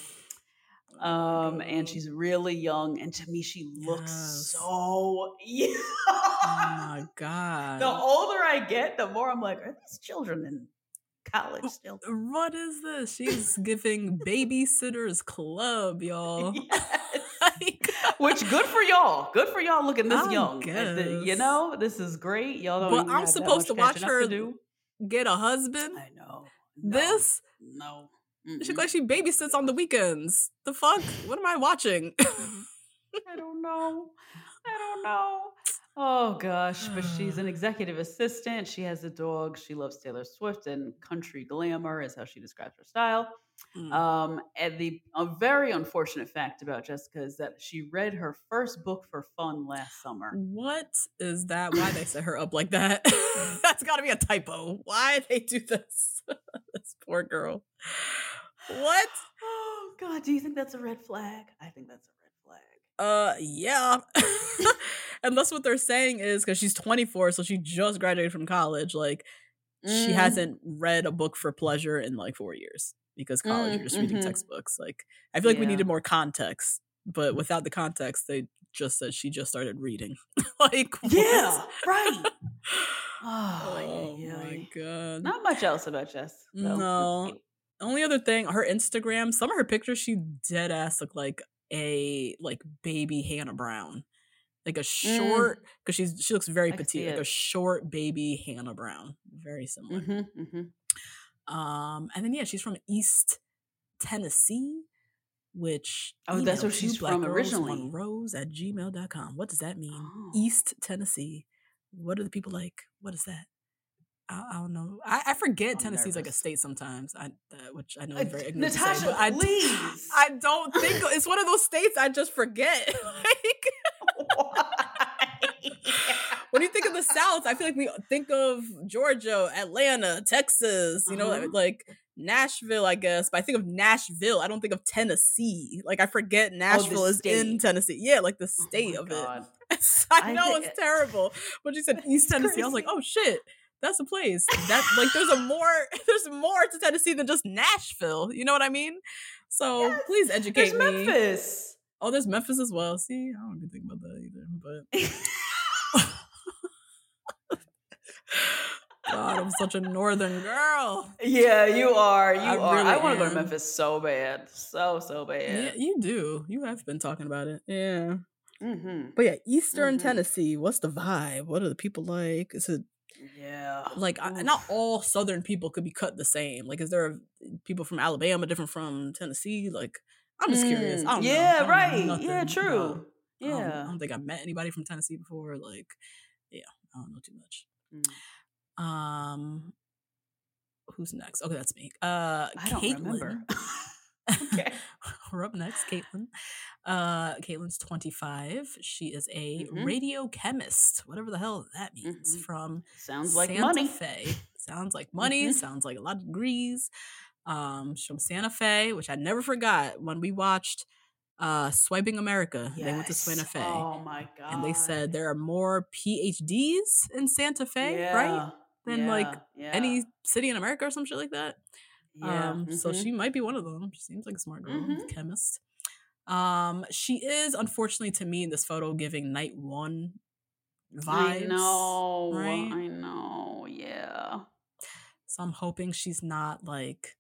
Um, and she's really young. And to me, she looks Yes. so young. Oh my god. the older I get, the more I'm like, are these children in college still? What is this? She's giving babysitters club, y'all. Yes. Like, Which good for y'all. Good for y'all looking this I young. the- you know, this is great. Y'all don't. But I'm supposed to watch her to do. Get a husband? I know. No, This? No. She Mm-mm. look like she babysits on the weekends. The fuck? What am I watching? I don't know. I don't know. Oh gosh, but she's an executive assistant. She has a dog. She loves Taylor Swift and country glamour is how she describes her style. Mm. Um, and the a very unfortunate fact about Jessica is that she read her first book for fun last summer. What is that? Why they set her up like that? That's got to be a typo. Why they do this? this poor girl. What? Oh God, do you think that's a red flag? I think that's a red flag. Uh, yeah. Unless what they're saying is because she's 24, so she just graduated from college. Like, she Mm. hasn't read a book for pleasure in like four years because college, Mm, you're just reading mhm. textbooks. Like, I feel like we needed more context, but without the context, they just said she just started reading. like. Yeah, right. Oh, Oh yeah, my god. Not much else about Jess. though. No. Only other thing, her Instagram, some of her pictures, she dead ass look like a like baby Hannah Brown. Like a short, because she's she looks very Mm. I petite, like a short baby Hannah Brown. Very similar. Mhm, mhm. Um, and then yeah, she's from East Tennessee, which Oh, that's where she's from originally. rose at gmail.com. What does that mean? Oh. East Tennessee. What are the people like? What is that? I, I don't know. I, I forget I'm Tennessee's like a state sometimes. I uh, which I know Uh, is very ignorant say, Natasha, but I, please. I don't think it's one of those states I just forget. like when you think of the South, I feel like we think of Georgia, Atlanta, Texas, you know, Uh-huh. like Nashville, I guess. But I think of Nashville. I don't think of Tennessee. Like I forget Nashville is in. Tennessee. Yeah, like the Oh state my of God. it. I I know thi- it's terrible. When you said East Tennessee, I was like, oh shit. That's a place. That like there's a more there's more to Tennessee than just Nashville. You know what I mean? So Yes, please educate me. Memphis. Oh, there's Memphis as well. See, I don't even think about that either. But God, I'm such a northern girl. yeah, you are. You I are. I want to go to. Memphis so bad. So, so bad. Yeah, you do. You have been talking about it. Yeah. hmm But yeah, Eastern Mhm. Tennessee. What's the vibe? What are the people like? Is it Yeah. like I- not all Southern people could be cut the same? Like, is there people from Alabama different from Tennessee? Like, I'm just curious. Mm, I don't know. Yeah, know right. nothing Yeah, about- true. I don't- I don't think I've met anybody from Tennessee before. Like, yeah, I don't know too much. Mm. Um, who's next? Okay, that's me. Uh, I don't Caitlin. remember. Okay. We're up next, Caitlin. Uh, Caitlin's 25. She is a Mhm. radio chemist, whatever the hell that means, Mhm. from Sounds like Santa money. Fe. Sounds like money. Mhm. Sounds like a lot of degrees. Um, she's from Santa Fe, which I never forgot when we watched uh Swiping America. They went to Santa Fe. Oh my god. and they said there are more PhDs in Santa Fe, right? Yeah, Than like yeah, any city in America or some shit like that. Yeah. Um, so mhm. she might be one of them. She seems like a smart girl, Mhm. chemist. Um, she is unfortunately to me in this photo giving night one vibes. I know. right? I know. Yeah. So I'm hoping she's not like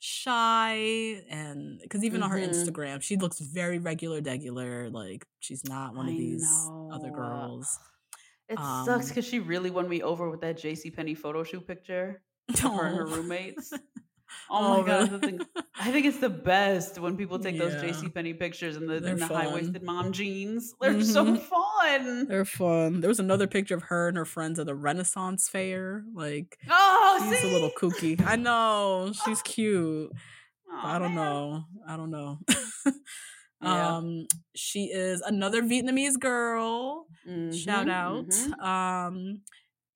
shy and because even on her Mhm. Instagram, she looks very regular, degular. Like she's not one of I these other girls. It Um, sucks because she really won me over with that JC Penney photo shoot picture. of Her and her roommates. Oh, Oh, my god, really? the thing- I think it's the best when people take those JC Penney pictures in the, in the high waisted mom jeans. They're so Mhm. fun. They're fun. There was another picture of her and her friends at the Renaissance fair. Like Oh, she's see? a little kooky. I know she's cute. Aw, I don't man. know. I don't know. Yeah. um, she is another Vietnamese girl. Shout Mhm, out. mhm. Um,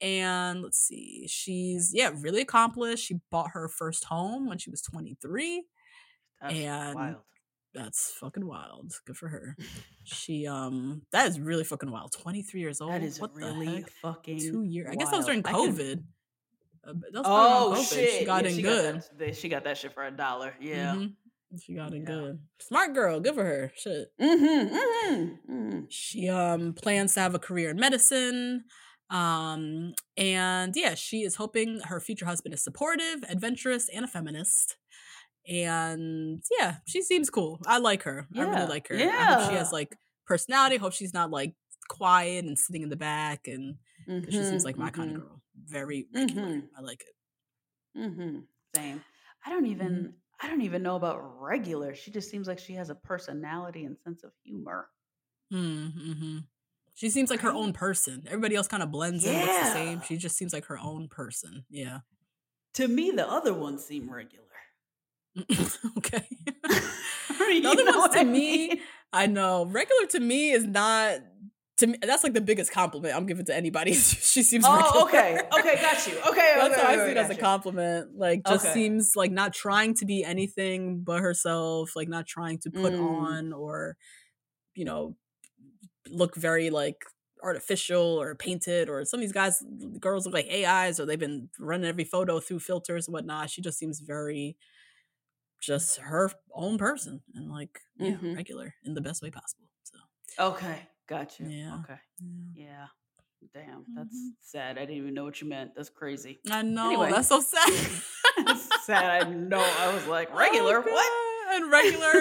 and let's see. She's yeah, really accomplished. She bought her first home when she was 23. That's and wild. That's fucking wild. Good for her. She um that is really fucking wild. 23 years old. That is what the really heck? fucking Two years. I guess that was during wild. I could- COVID. Uh, but that was Oh COVID. shit! She got Yeah, in she good. Got that, she got that shit for a dollar. Yeah. Mhm. She got in Yeah. good. Smart girl. Good for her. Shit. Mm-hmm. Mm-hmm. mm-hmm. She um plans to have a career in medicine. Um and yeah, she is hoping her future husband is supportive, adventurous, and a feminist. And yeah, she seems cool. I like her. I really like her. I hope she has like personality. Hope she's not like quiet and sitting in the back and 'cause she seems like my kind of girl. Very regular. Mhm. I like it. Mm-hmm. Same. I don't Mm-hmm. even. I don't even know about regular. She just seems like she has a personality and sense of humor. Mm-hmm. She seems like her own person. Everybody else kind of blends in, looks the same. She just seems like her own person. Yeah. To me, the other ones seem regular. okay. The other ones to I me. I know regular to me is not. To me, that's like the biggest compliment I'm giving to anybody. she seems. Oh, regular. okay. Okay, got you. Okay, That's okay, how I okay, see it as a compliment. Like, just Okay. seems like not trying to be anything but herself. Like, not trying to put Mm. on or, you know, look very like artificial or painted. Or some of these guys, girls look like AIs, or they've been running every photo through filters and whatnot. She just seems very, just her own person and like yeah, Mhm. regular in the best way possible. So Okay, gotcha. Yeah. Okay. yeah. Yeah. Damn, that's Mhm. sad. I didn't even know what you meant. That's crazy. I know Anyway. that's so sad. Sad. I know. I was like, Oh, regular? what? And regular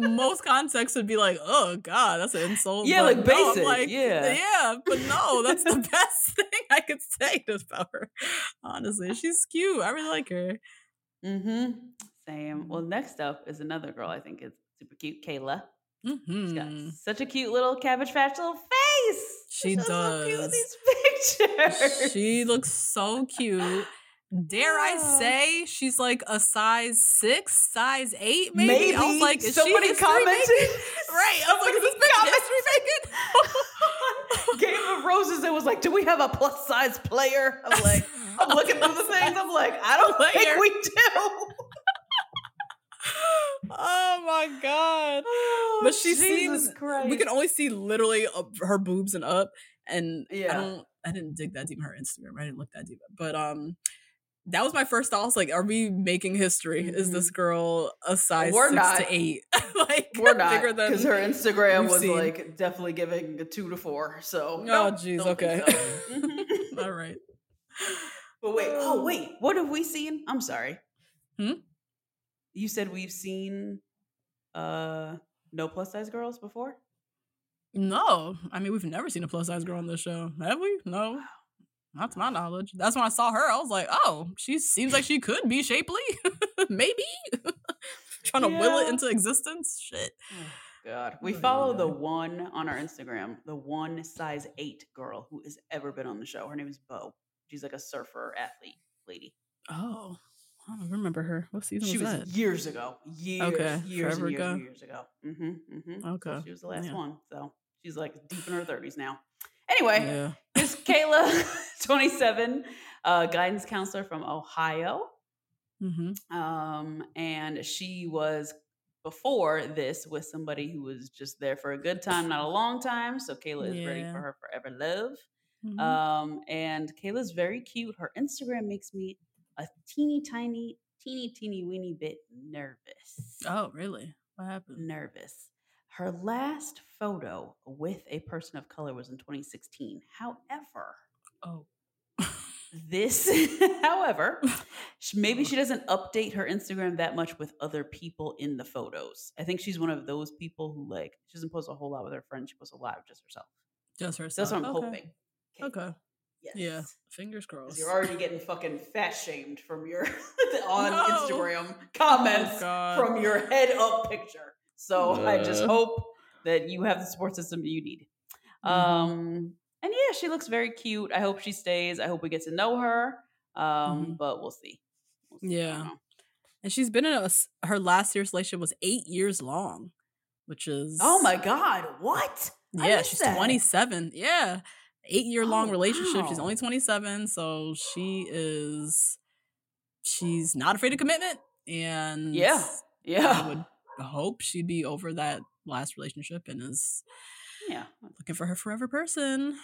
in most contexts would be like, oh god, that's an insult. Yeah, but like no, I'm basic, like, yeah. yeah. But no, that's the best thing I could say about her. Honestly, she's cute. I really like her. Mm-hmm. Same. Well, next up is another girl I think is super cute, Kayla. She's got hmm such a cute little cabbage patch little face. She so in does. these pictures. She looks so cute. Dare I say she's like a size six, size eight, maybe? I was like, is somebody she commented. Right. I was like, is this bitch history making? Game of Roses. It was like, do we have a plus size player? I'm like, I'm looking through the things. I'm like, I don't Player. think we do. oh my god! But she Oh, Jesus seems we can only see literally up her boobs and up, and yeah. I don't. I didn't dig that deep in her Instagram. I didn't look that deep, but um. That was my first thought. I was like, "Are we making history? Is this girl a size We're six not. to eight? like We're not bigger than because her Instagram was seen. like definitely giving a two to four. So Oh, nope, jeez, don't okay. so. All right. but wait, oh wait, what have we seen? I'm sorry. Hmm? You said we've seen uh no plus size girls before. No, I mean we've never seen a plus size girl on this show, have we? No, not to my knowledge. That's when I saw her. I was like, oh, she seems like she could be shapely, maybe. Trying to will it into existence. Shit. God, we Oh, follow yeah. the one on our Instagram, the one size eight girl who has ever been on the show. Her name is Bo. She's like a surfer athlete lady. Oh, I don't remember her. What season She was was that? years ago. Years, Okay, years, years, ago. years ago. Mm-hmm, mm-hmm. Okay, she was the last yeah. one. So she's like deep in her thirties now. Anyway, Yeah. Kayla, 27, uh, guidance counselor from Ohio. Mm-hmm. Um, and she was before this with somebody who was just there for a good time, not a long time. So Kayla is ready for her forever love. Mhm. Um, and Kayla's very cute. Her Instagram makes me a teeny tiny, teeny, teeny, weeny bit nervous. oh, really? What happened? Nervous. Her last photo with a person of color was in 2016. However, Oh. this, however, maybe she doesn't update her Instagram that much with other people in the photos. I think she's one of those people who like she doesn't post a whole lot with her friends. She posts a lot of just herself. Just herself. that's what I'm okay. hoping. Okay. Yes. Yeah. Fingers crossed. You're already getting fucking fat shamed from your on No. Instagram comments Oh, from your head up picture. So I just Uh. hope that you have the support system you need. Mhm. Um, and yeah, she looks very cute. I hope she stays. I hope we get to know her. Um, Mhm. but we'll see. We'll see. Yeah. And she's been in a her last serious relationship was eight years long, which is Oh my god! What? Yeah, she's that. 27. Yeah. Eight year long Oh, relationship. She's only 27. So she is, she's not afraid of commitment. And Yeah. I Yeah. would hope she'd be over that last relationship and is Yeah. looking for her forever person.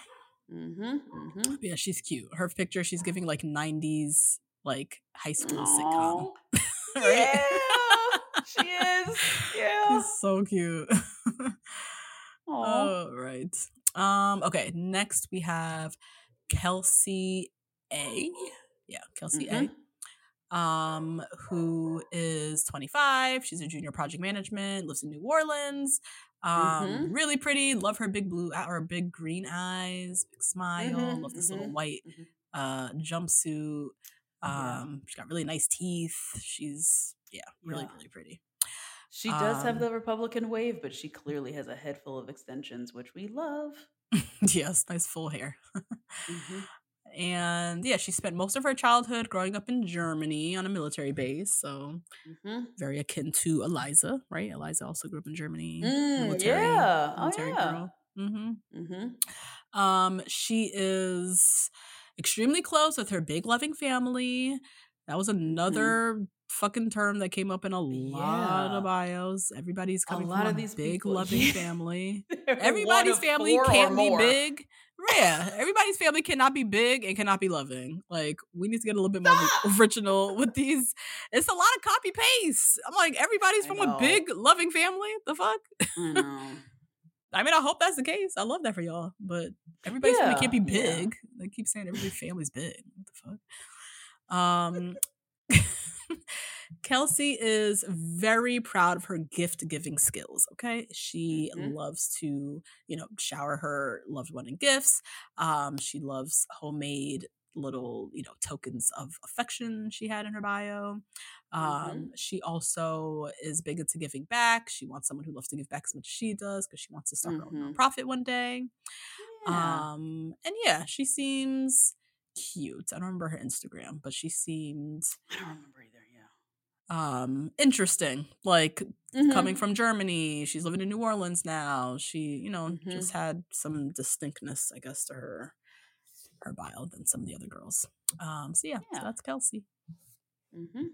Mm-hmm. Mm-hmm. Yeah, she's cute. Her picture, she's giving like 90s, like high school Aw. sitcom. Yeah, she is. Yeah. She's so cute. All right. Um, okay, next we have Kelsey A. Yeah, Kelsey Mhm. A. Um, who is 25. She's a junior project management, lives in New Orleans. Um, Mhm. really pretty. Love her big blue or big green eyes, big smile. Mhm, Love this little mhm, white mhm. uh jumpsuit. Um, she's got really nice teeth. She's yeah, really, Yeah. really pretty. She does have Um, the Republican wave, but she clearly has a head full of extensions, which we love. yes, nice full hair. And yeah, she spent most of her childhood growing up in Germany on a military base. So Mhm. very akin to Eliza, right? Eliza also grew up in Germany. Mm, yeah. Oh, military yeah. girl. hmm Mm-hmm. Um, she is extremely close with her big loving family. That was Mm-hmm. another fucking term that came up in a lot Yeah. of bios. Everybody's coming a lot from of a these big people- loving Yeah. family. Everybody's family can't be more. big. Yeah, everybody's family cannot be big and cannot be loving. Like we need to get a little bit more original with these. It's a lot of copy paste. I'm like, everybody's from a big loving family. The fuck? I know. I mean, I hope that's the case. I love that for y'all, but everybody's family can't be Yeah, yeah. big. They keep saying everybody's family's big. What the fuck? Um, Kelsey is very proud of her gift giving skills. Okay, she Mhm. loves to, you know, shower her loved one in gifts. Um, she loves homemade little, you know, tokens of affection. She had in her bio. Um, she also is big into giving back. She wants someone who loves to give back as much as she does because she wants to start her own Mhm. nonprofit one day. Yeah. Um, and yeah, she seems cute. I don't remember her Instagram, but she seemed I don't remember either. Um interesting. Like coming Mhm. from Germany, she's living in New Orleans now. She, you know, Mhm. just had some distinctness, I guess, to her her bio than some of the other girls. Um, so yeah, Yeah. so that's Kelsey. Mm-hmm.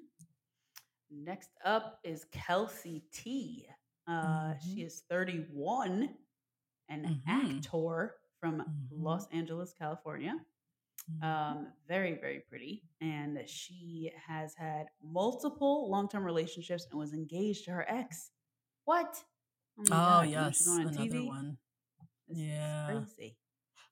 Next up is Kelsey T. Uh, She Mhm. is 31, an Mhm. actor from Mhm. Los Angeles, California. Um, very, very pretty. And she has had multiple long term relationships and was engaged to her ex. What? oh God, yes, on another TV? one. This is Yeah. crazy.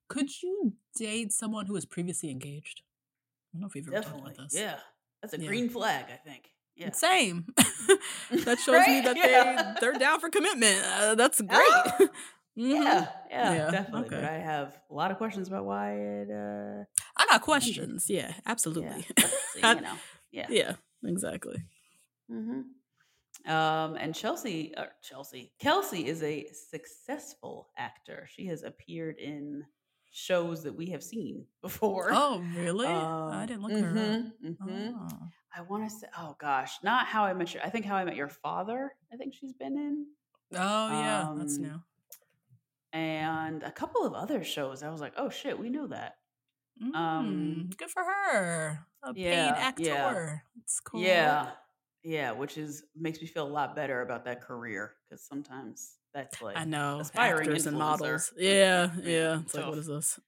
Could you date someone who was previously engaged? I don't know if we've ever Definitely. talked about this. Yeah. That's a Yeah. green flag, I think. Yeah. Same. that shows me that Yeah. they they're down for commitment. Uh, that's great. Ah! Mhm. Yeah, yeah, Yeah, definitely. But. I have a lot of questions about why it. uh I got questions. Yeah, absolutely. Yeah, you know, yeah. yeah, exactly. Mm-hmm. Um, and Chelsea, uh, Chelsea, Kelsey is a successful actor. She has appeared in shows that we have seen before. Oh, really? I Um, didn't look her up. mhm, mhm. Oh. I want to say, oh gosh, not How I Met Your. I think How I Met Your Father. I think she's been in, Oh, yeah, that's Um, new. And a couple of other shows. I was like, oh shit, we know that. um, Mm, good for her. A yeah, paid yeah. actor. It's cool. Yeah, yeah, which is makes me feel a lot better about that career because sometimes that's like I know. aspiring Actors and models. Yeah, yeah. It's like, what is this?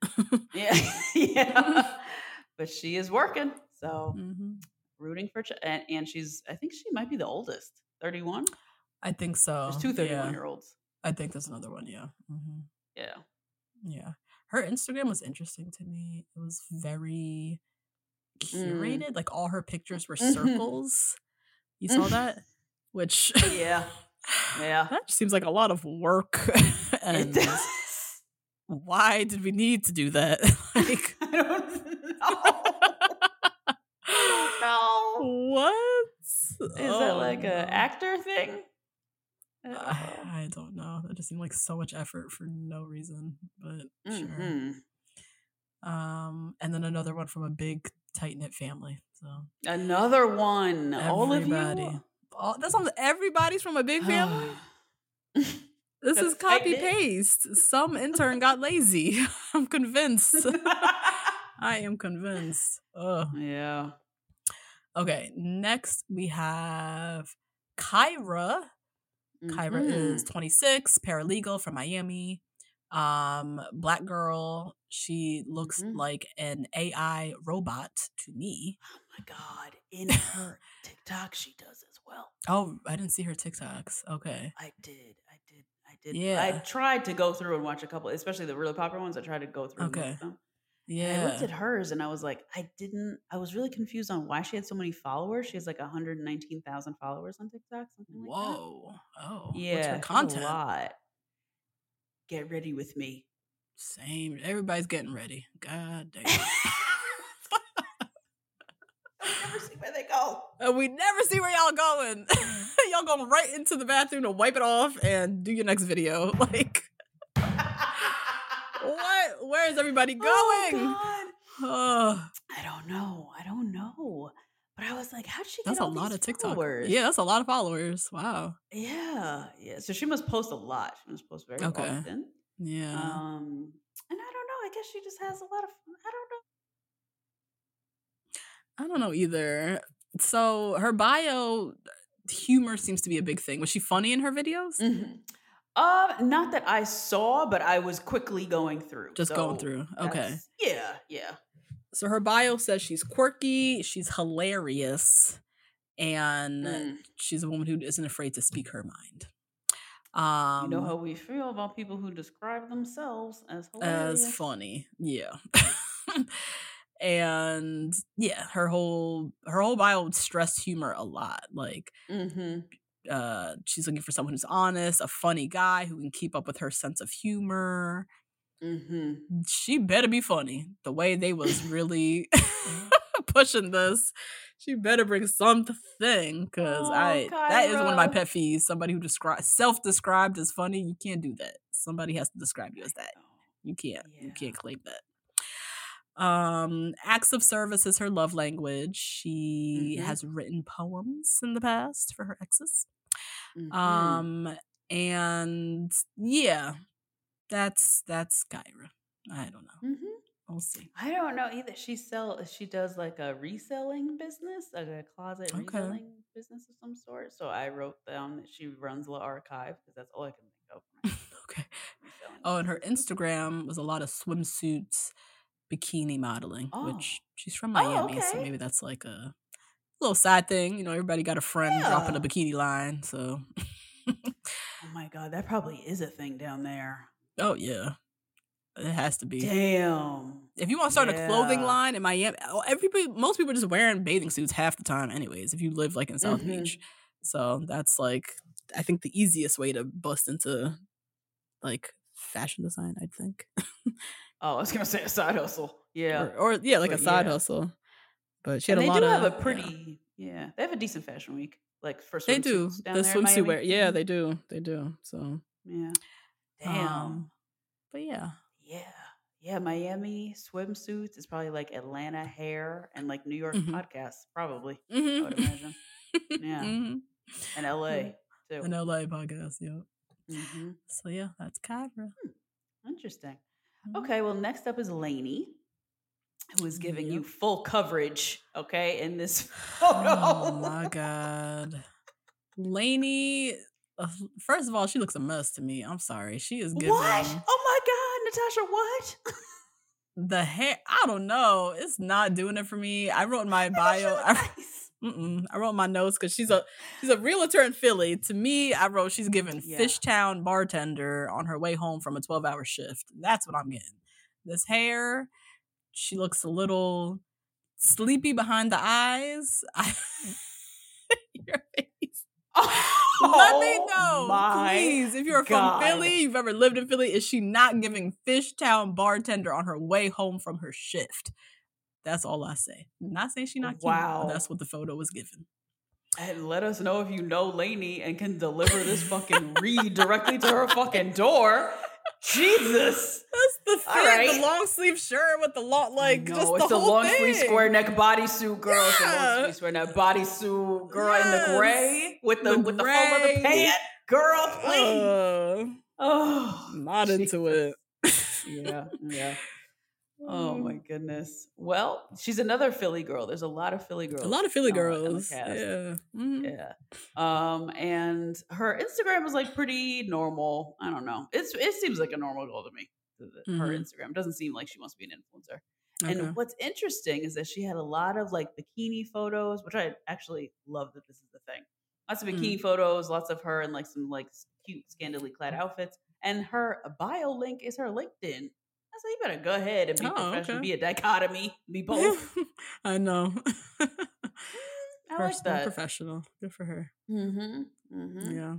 Yeah, yeah. but she is working, so hmm rooting for Ch- and, and she's I think she might be the oldest, thirty one. I think so. There's two 31 Oh, yeah. year olds. I think there's another one. Yeah. hmm Yeah. Yeah. Her Instagram was interesting to me. It was very Mm. curated. Like all her pictures were circles. You saw that? Which Yeah. Yeah. that just seems like a lot of work. It and does. why did we need to do that? like I don't know. Know. what? Is that like a actor thing? I don't know. That just seemed like so much effort for no reason. But sure. Mhm. Um, and then another one from a big tight knit family. So Another one. All of everybody. you. All, that's on everybody's from a big family. This is That's copy paste. Some intern got lazy. I'm convinced. I am convinced. Ugh. yeah. Okay, next we have Kyra. Kyra is Mhm. 26, paralegal from Miami. Um, black girl. She looks Mhm. like an AI robot to me. Oh my god! In her TikTok, she does as well. Oh, I didn't see her TikToks. Okay. I did. I did. I did. Yeah, I tried to go through and watch a couple, especially the really popular ones. I tried to go through. Okay. Yeah. And I looked at hers and I was like, I didn't. I was really confused on why she had so many followers. She has like 119,000 followers on TikTok. Something like that. Whoa. Oh. Yeah, What's she her content? A lot. Get ready with me. Same. Everybody's getting ready. God damn. I never see where they go. and we never see where y'all going. Mm. y'all going right into the bathroom to wipe it off and do your next video. Like, what? Where is everybody going? Oh, God. I don't know. I don't know. But I was like, how'd she get that's a lot of TikTok. followers? Yeah, that's a lot of followers. Wow. Yeah. Yeah. So she must post a lot. She must post very Okay. often. Yeah. Um, and I don't know. I guess she just has a lot of I don't know. I don't know either. So her bio humor seems to be a big thing. Was she funny in her videos? Mhm. Um, not that I saw, but I was quickly going through. Just going through. Okay. Yeah, yeah. So her bio says she's quirky, she's hilarious, and Mm. she's a woman who isn't afraid to speak her mind. Um, you know how we feel about people who describe themselves as hilarious. as funny, yeah. and yeah, her whole her whole bio stressed humor a lot. Like Mm-hmm. Uh she's looking for someone who's honest, a funny guy who can keep up with her sense of humor. Mm-hmm. She better be funny. The way they was really pushing this, she better bring something because Oh, I that is one of my pet peeves. Somebody who describe self-described as funny, you can't do that. Somebody has to describe you as that. You can't. You can't claim that. Um, acts of service is her love language. She Mhm. has written poems in the past for her exes. Mhm. Um, and yeah, that's that's Kyra. I don't know. Mhm. We'll see. I don't know either. She sell she does like a reselling business, like a closet Okay. reselling business of some sort. So I wrote down that she runs La Archive because that's all I can think of. okay. reselling Oh, and her. Instagram was a lot of swimsuits, bikini modeling, Oh. which she's from Oh, Miami, so maybe that's like a little side thing. You know, everybody got a friend dropping a bikini line, so Oh my god, that probably is a thing down there. oh yeah, it has to be. Damn. If you want to start a clothing line in Miami, oh, everybody, most people are just wearing bathing suits half the time, anyways. If you live like in South Mhm. Beach, so that's like I think the easiest way to bust into like fashion design. I think, Oh, I was gonna say a side hustle. Yeah. or, or yeah, like a side yeah. hustle. But she had And a they lot do of have a pretty yeah. They have a decent fashion week. Like for They do down the there swimsuit wear. Yeah, they do. They do. So Yeah. Damn. Um, but yeah, Yeah. Yeah, Miami swimsuits is probably like Atlanta hair and like New York Mhm. podcasts, probably. Mm-hmm. would imagine. Yeah. hmm And LA too. An LA podcast. Yeah. hmm So yeah, that's Kyra. Interesting. Mhm. Okay, well, next up is Lainey, who is giving you full coverage, okay, in this photo. Oh my god, Lainey. Uh, first of all, she looks a mess to me. I'm sorry. She is giving What? Oh my God, Natasha, what? the hair. I don't know. It's not doing it for me. I wrote my bio. I. I wrote my notes because she's a she's a realtor in Philly. To me, I wrote she's giving Yeah. Fishtown bartender on her way home from a twelve hour shift. That's what I'm getting. This hair, she looks a little sleepy behind the eyes. I, mm. your face. Let me Oh know, please. If you're God. from Philly, you've ever lived in Philly, is she not giving Fishtown bartender on her way home from her shift? That's all I say. Not saying she not cute. Wow. That's what the photo was given. And let us know if you know Lainey and can deliver this fucking read directly to her fucking door. Jesus. That's the All right. the long sleeve shirt with the long, like no, just it's the the whole long thing. sleeve square neck bodysuit, girl. It's the long sleeve square neck bodysuit, girl, in the gray with the, The with the foam of the gray. pant, girl. Please. Uh, oh, not into it. yeah, yeah. Oh my goodness. Well, she's another Philly girl. There's a lot of Philly girls. A lot of Philly on the- on the girls. Yeah. Mhm. Yeah. Um, and her Instagram was like pretty normal. I don't know. It's it seems like a normal girl to me. th- Her. Instagram doesn't seem like she wants to be an influencer. Okay. And what's interesting is that she had a lot of like bikini photos, which I actually love that this is the thing. Lots of Mm. bikini photos, lots of her in like some like cute, scandally clad outfits. And her bio link is her LinkedIn. I said, you better go ahead and be Oh, professional, okay. be a dichotomy, be both. I know. I like that. professional. Good for her. Mm-hmm. Mm-hmm. Yeah.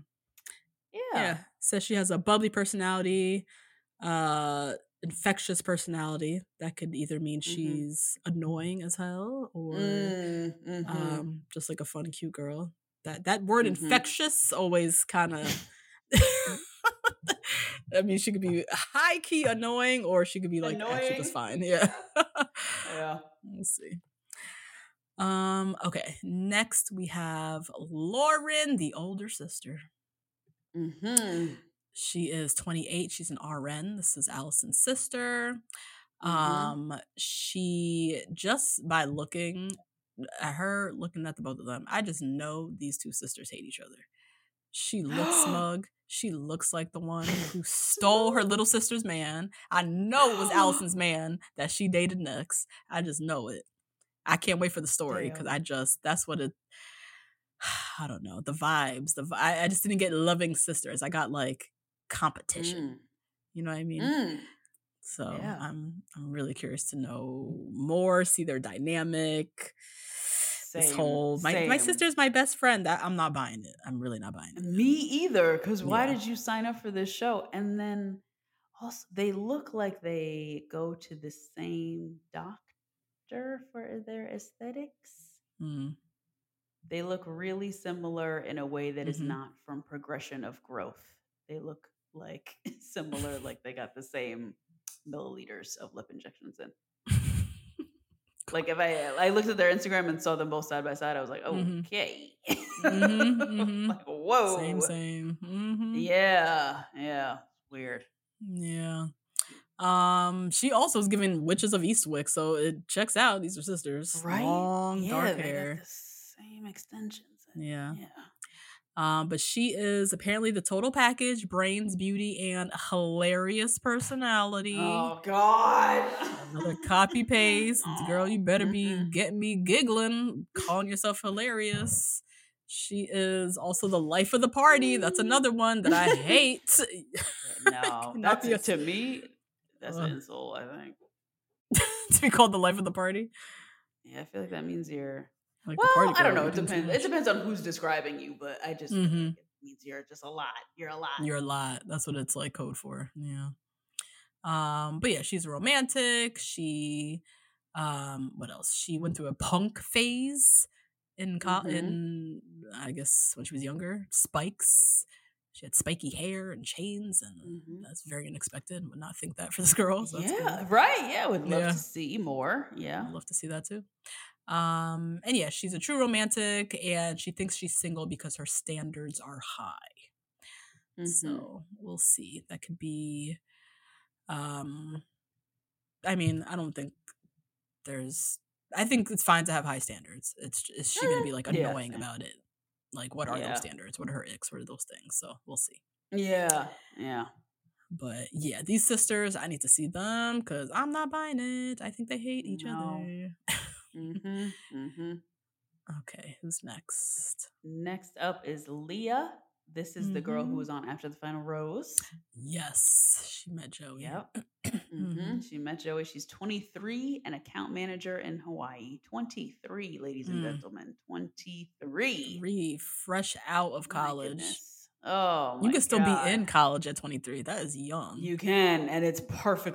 Yeah. Yeah. Says she has a bubbly personality, uh, infectious personality. That could either mean Mhm. she's annoying as hell or Mm, mhm. um just like a fun, cute girl. That that word Mhm. infectious always kind of I mean, she could be high key annoying, or she could be like actually Annoying. just fine. Yeah. Yeah. we'll see. Um. Okay. Next, we have Lauren, the older sister. Mm-hmm. She is 28. She's an RN. This is Allison's sister. Mhm. Um, she just by looking at her, looking at the both of them, I just know these two sisters hate each other. She looks smug. She looks like the one who stole her little sister's man. I know it was Allison's man that she dated next. I just know it. I can't wait for the story because I just that's what it. I don't know the vibes. The I, I just didn't get loving sisters. I got like competition. You know what I mean? Mm. So Yeah. I'm I'm really curious to know more, see their dynamic. This Same, whole my my sister's my best friend. That I'm not buying it. I'm really not buying it. Me either. Because why Yeah. did you sign up for this show? And then also, they look like they go to the same doctor for their aesthetics. Mm. They look really similar in a way that is Mhm. not from progression of growth. They look like similar, like they got the same milliliters of lip injections in. Like if I I looked at their Instagram and saw them both side by side, I was like, Mhm. okay, Mhm, mm-hmm. like whoa, Same, same. hmm yeah, yeah, weird. Yeah. Um, she also is giving Witches of Eastwick, so it checks out. These are sisters. Right? Long yeah, dark hair. same extensions. Yeah. yeah. Um, but she is apparently the total package, brains, beauty, and hilarious personality. Oh God. Another copy paste. Girl, you better be Mhm. getting me giggling, calling yourself hilarious. She is also the life of the party. That's another one that I hate. No, that's a- to me. That's Ugh. an insult. I think. to be called the life of the party. Yeah, I feel like that means you're. Like well, party I don't know. It you're doing too depends. It depends on who's describing you, but I just Mhm. it means you're just a lot. You're a lot. You're a lot. That's what it's like code for. Yeah. Um, but yeah, she's a romantic. She um what else? She went through a punk phase in co- Mhm. in I guess when she was younger. Spikes. She had spiky hair and chains, and Mhm. that's very unexpected. Would not think that for this girl. So yeah, cool. right. Yeah, would love Yeah. to see more. Yeah. I'd love to see that too. Um, and yeah, she's a true romantic, and she thinks she's single because her standards are high. Mhm. So we'll see. That could be um I mean, I don't think there's I think it's fine to have high standards. It's is she gonna be like annoying same. about it? Like what are Yeah. those standards? What are her icks? What are those things? So we'll see. Yeah. Yeah. But yeah, these sisters, I need to see them because I'm not buying it. I think they hate each No. other. Hmm hmm okay, who's next? Next up is Leah. This is the girl who Mhm. was on After the Final Rose. Yes, she met Joey. Yep. Mhm. hmm She met Joey. She's 23, an account manager in Hawaii. 23, ladies and Mm. gentlemen. 23. Three, fresh out of college. Oh, You can still God. be in college at 23. That is young. You can, and it's perfect.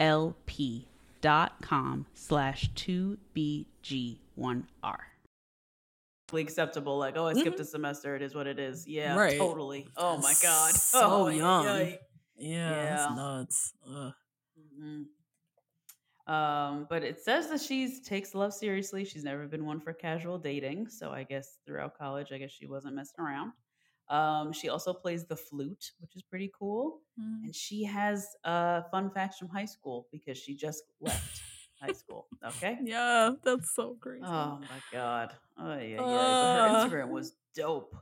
E L P dot com slash 2BG1R. Acceptable, like, oh, I skipped a semester. It is what it is. Yeah, Mm-hmm. Right. totally. Oh my God. So oh, young. Yeah, Yeah. that's nuts. Ugh. Mhm. Um, but it says that she's takes love seriously. She's never been one for casual dating, so I guess throughout college, I guess she wasn't messing around. Um, she also plays the flute, which is pretty cool. Mm. And she has uh, fun facts from high school because she just left high school. Okay. Yeah, that's so crazy. Oh my god. Oh yeah, yeah. Uh. her Instagram was dope.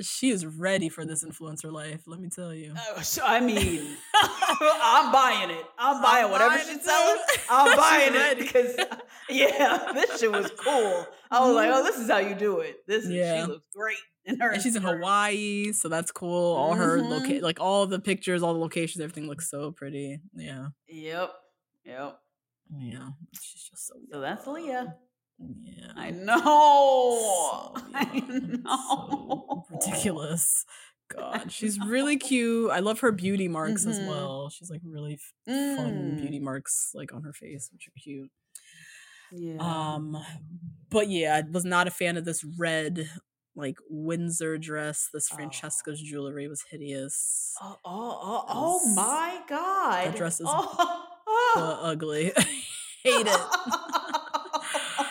she is ready for this influencer life, let me tell you. Oh, so, I mean, I'm buying it. I'm buying I'm whatever buying she's it selling. too. I'm buying it because, yeah, this shit was cool. I was like, oh, this is how you do it. This is, Yeah. she looks great in her. And she's in. Hawaii, so that's cool. All her Mhm. loca- like all the pictures, all the locations, everything looks so pretty. Yeah. Yep. Yep. Yeah. She's just so So that's Leah. Yeah. I know. So I know. so ridiculous. God, she's really cute. I love her beauty marks as Mhm. well. She's like really f- fun Mm. beauty marks like on her face, which are cute. Yeah. Um, but yeah, I was not a fan of this red like Windsor dress. This Oh. Francesca's jewelry was hideous. oh, oh, oh, oh my God. dress is oh. Uh, ugly. Hate it.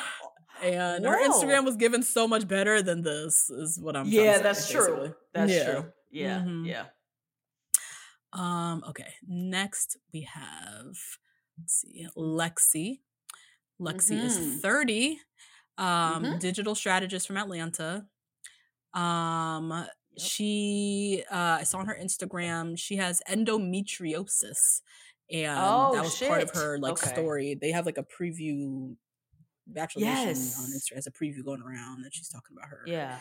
And her Instagram was given so much better than this, is what I'm. yeah, say, that's true. That's Yeah. true. Yeah, Mhm. yeah. Um. Okay. Next we have. Let's see. Lexi. Lexi Mhm. is thirty. Um, Mhm. digital strategist from Atlanta. Um, she. Uh, I saw on her Instagram she has endometriosis, and Oh, that was part of her like Okay. story. They have like a preview. Bachelor Nation on Instagram has a preview going around that she's talking about her. Yeah.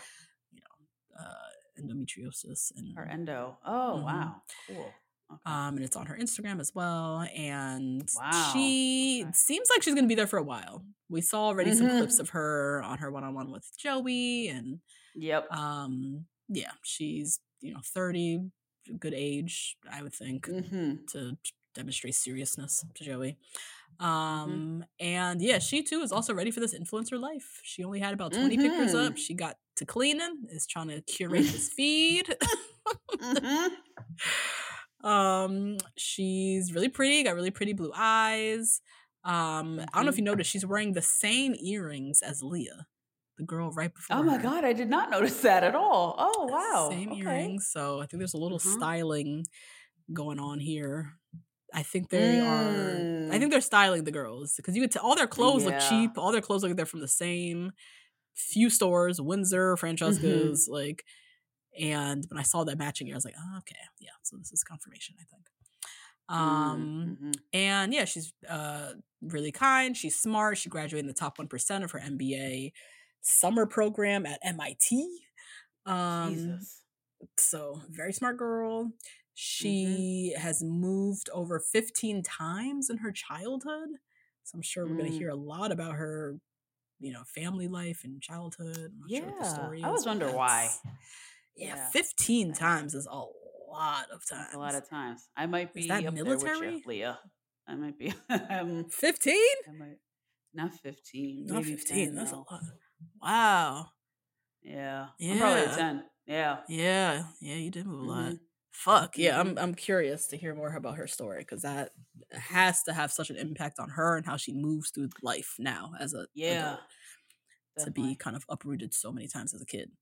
You know, uh, endometriosis and Her endo. Oh, Mhm. wow. Cool. Okay. um, and it's on her Instagram as well. And Wow, she okay. seems like she's going to be there for a while. We saw already some Mhm. clips of her on her one on one with Joey, and Yep. um, yeah, she's you know thirty, good age, I would think, mm-hmm. to demonstrate seriousness to Joey. Mm-hmm. Um, and yeah, she too is also ready for this influencer life. She only had about 20 pictures up. Mhm. She got to cleaning, is trying to curate this feed. mm-hmm. Um, she's really pretty, got really pretty blue eyes. Um, I don't know if you noticed, she's wearing the same earrings as Leah, the girl right before. Oh my her. God, I did not notice that at all. Oh, wow. Same okay. earrings. So I think there's a little Mhm. styling going on here. I think they are. I Mm. think they're styling the girls because you could tell all their clothes look cheap. All their clothes look like they're from the same few stores, Windsor, Mm-hmm. Francesca's, like. And when I saw that matching I was like, oh, okay, yeah. So this is confirmation, I think. Um, Mhm. and yeah, she's uh really kind. She's smart. She graduated in the top one percent of her MBA summer program at MIT. Um, Jesus. so very smart girl. Mm-hmm. She has moved over 15 times in her childhood. So I'm sure we're going to Mm. hear a lot about her, you know, family life and childhood. I'm not sure what the Yeah, story I always wonder why. Yeah, Yeah. 15 times is a lot of times. That's a lot of times. I might be Is that military? Leah. I might be. um, 15? I might not fifteen. Not 15. 10 That's a lot. Wow. Yeah. I'm probably a ten. Yeah. Yeah. Yeah, you did move a lot. Mhm. fuck yeah i'm i'm curious to hear more about her story because that has to have such an impact on her and how she moves through life now as a Yeah. adult, to be kind of uprooted so many times as a kid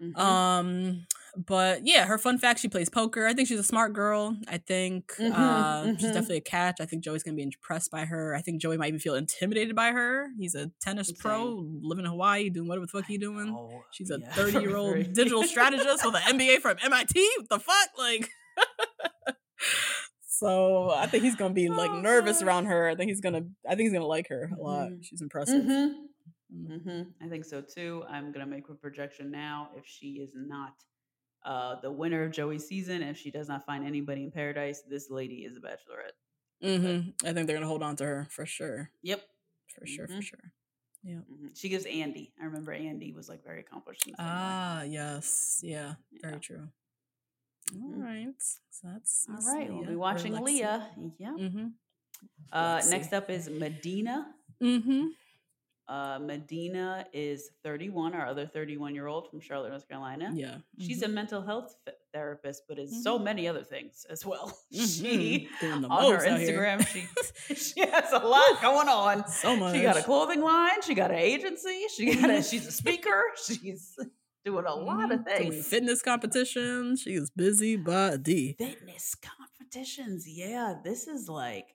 Mhm. um but yeah her fun fact she plays poker. I think she's a smart girl. I think Mhm, uh, she's mhm. definitely a catch. I think joey's gonna be impressed by her. I think joey might even feel intimidated by her. He's a tennis pro living in hawaii doing whatever the fuck he doing. Oh, she's a yeah, 30 year old digital strategist with an mba from mit what the fuck? Like so i think he's gonna be like Oh, nervous around her. I think he's gonna i think he's gonna like her a lot. Mhm. she's impressive Mhm. hmm I think so too. I'm gonna make a projection now. If she is not uh, the winner of Joey's season, if she does not find anybody in paradise, this lady is a bachelorette. hmm I think they're gonna hold on to her for sure. Yep. For sure, for Mhm. sure. Yeah. Mhm. She gives Andi. I remember Andi was like very accomplished. In the way. Ah, yes. Yeah. Very true. All Mhm. right. So that's All right, we'll be watching Leah. Yeah. Mm-hmm. Uh, next up is Medina. Mm-hmm. Uh, Medina is 31, our other 31 year old from Charlotte, North Carolina. Yeah. She's a mental health th- therapist, but is Mm-hmm. so many other things as well. She Mhm. On her most out here. Instagram, she she has a lot going on. So much. She got a clothing line. She got an agency. She got a, she's a speaker. She's doing a lot of Mhm. Doing things. fitness competitions. She is busy body. Fitness competitions. Yeah, this is like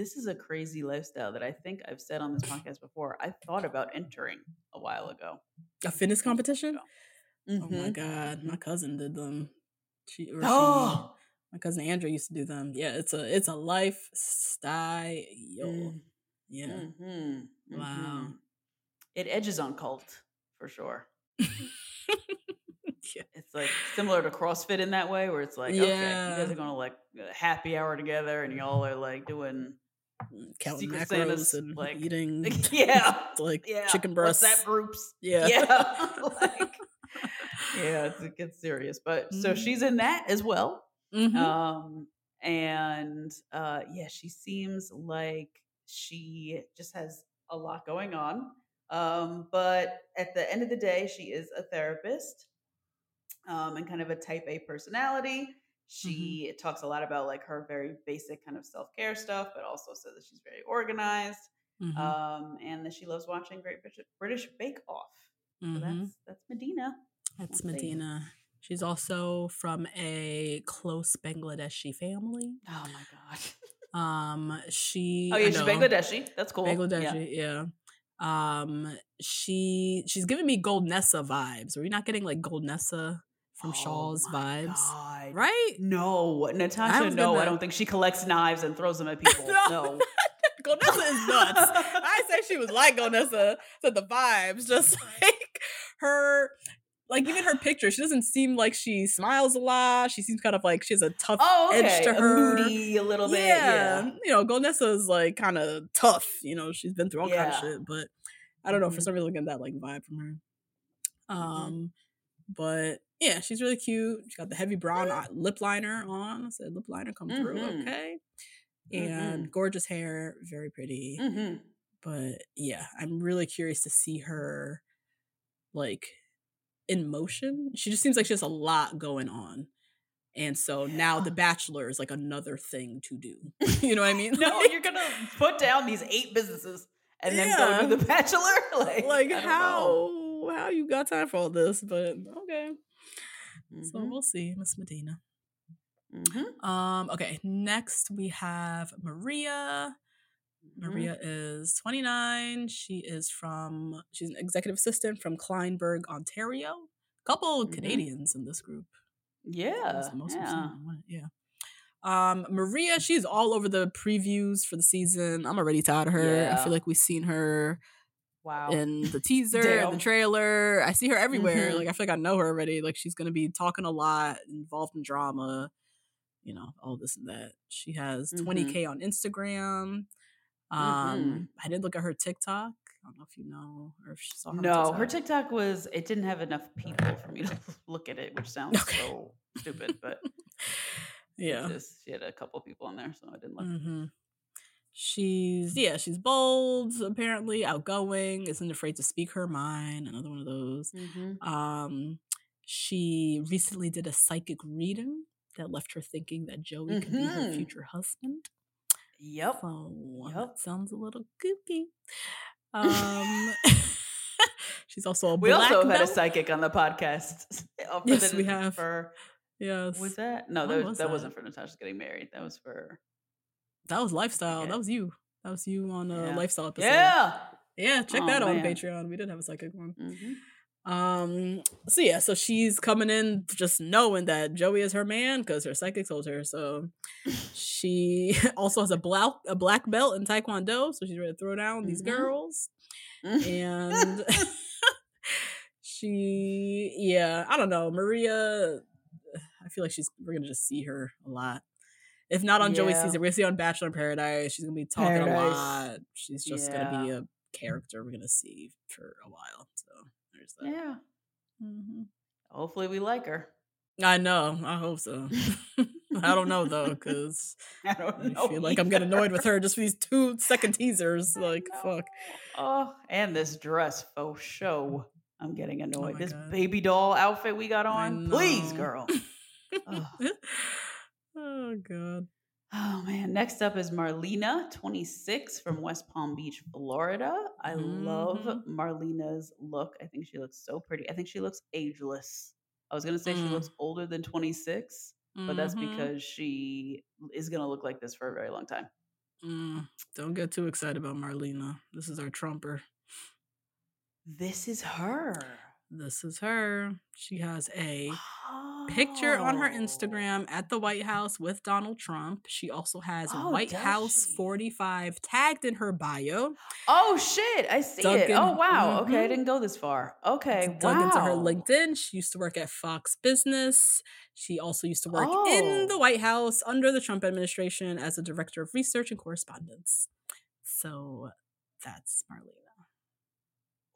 this is a crazy lifestyle that I think I've said on this podcast before. I thought about entering a while ago. A fitness competition? Oh my Mhm. god, my cousin did them. She, or she Oh, my cousin Andrew used to do them. Yeah, it's a it's a lifestyle. Mm. Yeah. Mhm, Wow. mhm. It edges on cult for sure. Yeah. It's like similar to CrossFit in that way, where it's like, okay, you guys are gonna like a happy hour together, and y'all are like doing, Counting Secret macros Santa's, and like- eating yeah, like yeah, chicken breasts. That groups, Yeah. yeah, like, yeah, it's, it gets serious. But so Mhm. she's in that as well. Mhm. Um, and uh, yeah, she seems like she just has a lot going on. Um, but at the end of the day, she is a therapist um, and kind of a type A personality. She talks a lot about like her very basic kind of self care stuff, but also says that she's very organized Mhm. um, and that she loves watching Great British, British Bake Off. So Mhm. that's that's Medina. That's we'll. Medina. She's also from a close Bangladeshi family. Oh my god. Um, she Oh yeah, she's Bangladeshi. That's cool. Bangladeshi, yeah. Um, she she's giving me Golnesa vibes. Are we not getting like Golnesa from Shahs Oh my vibes? God. Right? No, Natasha. No, I don't think she collects knives and throws them at people. No. no. Golnesa is nuts. I say she was like Golnesa. Said the vibes, just like her, like even her picture. She doesn't seem like she smiles a lot. She seems kind of like she has a tough Oh, okay. edge to A her. moody a little bit. Yeah. Yeah. you know, Golnesa is like kind of tough. You know, she's been through all kind of shit, but I don't know for Mhm. some reason I get that like vibe from her. Mm-hmm. But yeah, she's really cute. She got the heavy brown eye- lip liner on. I said lip liner come through, Mhm. okay. And gorgeous hair, very pretty hmm but yeah i'm really curious to see her like in motion she just seems like she has a lot going on and so now the bachelor is like another thing to do you know what i mean No, Like- you're gonna put down these eight businesses and then Yeah. go do the Bachelor. Like, like I don't know. how you got time for all this but okay so Mhm, we'll see miss medina mhm, um okay next we have maria mhm. Maria is 29. She is from, she's an executive assistant from Kleinburg, Ontario. couple Mhm. Canadians in this group. Yeah. That's the most yeah. yeah. Um, Maria, she's all over the previews for the season. I'm already tired of her. I feel like we've seen her Wow. in the teaser and the trailer. I see her everywhere. Mhm. Like I feel like I know her already. Like she's gonna be talking a lot, involved in drama, you know, all this and that. She has Mhm. 20k on Instagram. Um, I did look at her TikTok. I don't know if you know or if she saw her. no, her TikTok was it didn't have enough people for me to look at it, which sounds Okay. so stupid, but yeah. just- she had a couple people on there, so I didn't look. She's yeah, she's bold, apparently outgoing, isn't afraid to speak her mind. Another one of those. Mm-hmm. Um, She recently did a psychic reading that left her thinking that Joey could be her Mhm. future husband. Yep. So Yep. that sounds a little goopy. Um, she's also a We also had a psychic on the podcast. Yes, the- we have. For Yes, was that? No, that, was that, that? wasn't for Natasha's getting married. That was for that was lifestyle. Okay. That was you. That was you on a Yeah. lifestyle episode. yeah. yeah. Check Oh, that out on. Patreon. We did have a psychic one. Mhm. Um. So yeah. So she's coming in just knowing that Joey is her man because her psychic told her. So she also has a black a black belt in Taekwondo. So she's ready to throw down these Mhm. girls. and she yeah i don't know maria i feel like she's we're gonna just see her a lot if not on joey's Yeah. season we're gonna see on bachelor in paradise she's gonna be talking a lot she's just gonna be a character we're gonna see for a while so there's that yeah. Mhm. Hopefully, we like her. i know i hope so i don't know though because I don't i feel like i'm getting annoyed with her just for these two second teasers like fuck Oh, and this dress faux show. I'm getting annoyed. Oh this God. baby doll outfit we got on. Please, girl. Oh god Oh man. Next up is Marlena, 26 from West Palm Beach, Florida. I love Mhm. Marlena's look. I think she looks so pretty. I think she looks ageless. I was gonna say she Mm. looks older than 26, but that's Mhm. because she is gonna look like this for a very long time. Mm, don't get too excited about Marlena. This is our trumper. This is her. This is her. She has a picture on her Oh. Instagram at the White House with Donald Trump. She also has Oh, White House she? 45 tagged in her bio. Oh shit! I see it. Duncan- Oh wow. Okay, I Mhm. didn't go this far. Okay, dug into her. LinkedIn. She used to work at Fox Business. She also used to work in the Oh. White House under the Trump administration as a director of research and correspondence. So that's Marlena.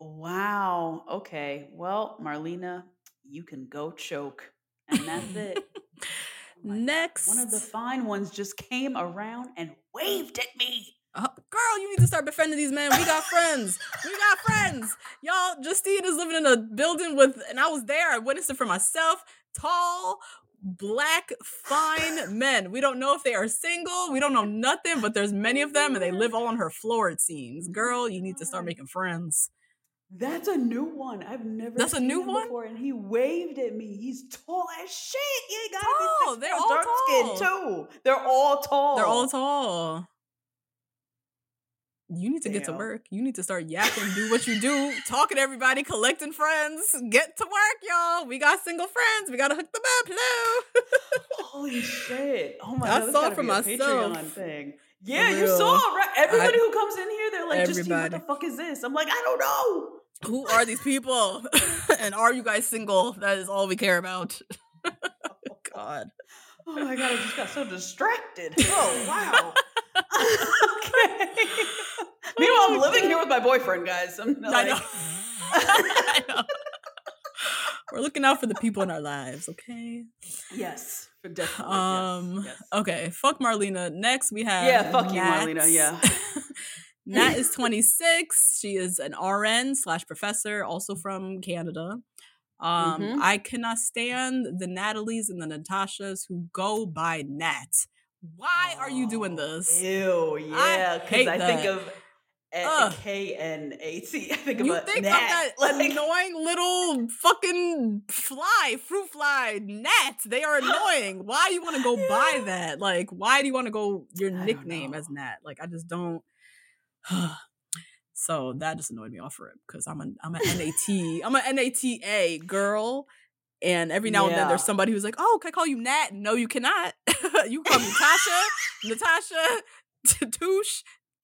Wow. Okay. Well, Marlena, you can go choke, and that's it. Oh. Next, one of the fine ones just came around and waved at me. Uh, girl, you need to start befriending these men. We got friends. We got friends. Y'all, Justine is living in a building with, and I was there. I witnessed it for myself. Tall, black, fine men. We don't know if they are single. We don't know nothing, but there's many of them, and they live all on her floor, it seems. Girl, you need to start making friends. That's a new one. I've never. That's a new one? before, and he waved at me. He's tall as shit. He got Tall. They're all dark skin too. They're all tall. They're all tall. You need to get to work. You need to start yapping, do what you do, talking to everybody, collecting friends. Get to work, y'all. We got single friends. We gotta hook them up. Hello. Holy shit! Oh my I god, this saw gotta for myself. Patreon thing. Yeah, you saw right. Everybody who comes in here, they're like, "Justine, what the fuck is this?" I'm like, I don't know. Who are these people? and are you guys single? That is all we care about. Oh, God. Oh my god, I just got so distracted. Oh wow. okay. Meanwhile, I'm living here with my boyfriend, guys. I'm I like, know. I know. We're looking out for the people in our lives, okay? yes, definitely. Um yes, yes. okay, fuck Marlena. Next we have Yeah, fuck you, Marlena, yeah. Nat is 26. She is an RN slash professor, also from Canada. Um, Mhm. I cannot stand the Natalies and the Natashas who go by Nat. Why are you doing this? Ew, yeah, because hate I, think of. K N A T. I think of You think gnat. of that like, annoying little fucking fly, fruit fly, gnat. They are annoying. Why do you want to go Yeah. that? Like, why do you want to go your nickname as. Nat? Like, I just don't. so that just annoyed me off for it because I'm a I'm a NAT I'm a NATA girl, and every now and then there's somebody who's like, "Oh, can I call you Nat?" No, you cannot. you call me Tasha, Natasha, Touche,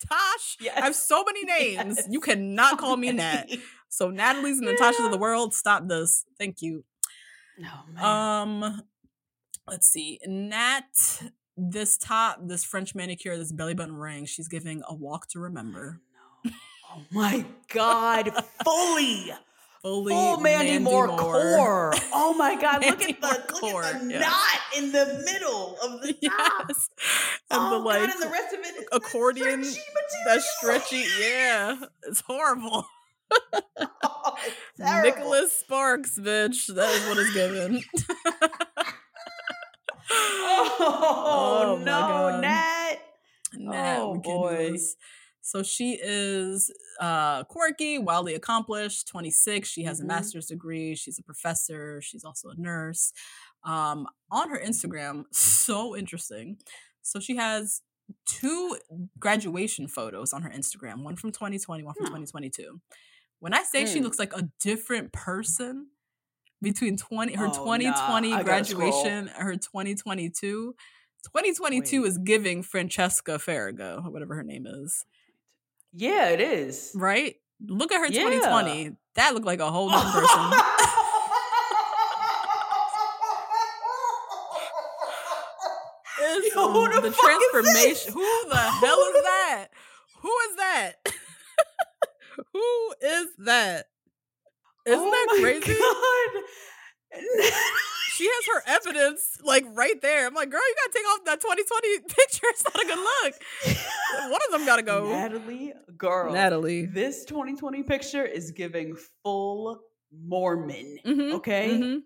Tosh. I have so many names. You cannot call me Nat. So Natalie's and Natasha's of the world, stop this. Thank you. Oh, man. Um let's see. Nat this top, this French manicure, this belly button ring, she's giving a walk to remember. No. Oh my god, fully. Fully Full Mandy, Moore, core. Oh my god, look at the Moore look core, at the yeah. knot in the middle of the top. Yes. And oh the like god, and the rest of it is accordion, stretchy that material. stretchy, yeah. It's horrible. Oh. Nicholas Sparks, bitch. That is what is given. Oh, Oh, no. Nat. Nat Oh, boy. So she is uh, quirky, wildly accomplished, 26. She has Mhm. a master's degree. She's a professor. She's also a nurse. Um, on her Instagram, so interesting. So she has two graduation photos on her Instagram, one from 2020, one from Huh. 2022. When I say she Mm. looks like a different person between 20 her Oh, 2020 I gotta scroll. graduation, her 2022, 2022 Wait. is giving Francesca Farago, whatever her name is, Yeah, it is. right? Look at her Yeah. 2020. That looked like a whole different person. It's, Yo, who the the transformation. Who the hell is that? Who is that? Who is that? Isn't Oh that crazy? She has her evidence like right there. I'm like, girl, you gotta take off that 2020 picture. It's not a good look. One of them gotta go. Natalie, girl. Natalie. This 2020 picture is giving full Mormon. Mhm, Okay? mhm.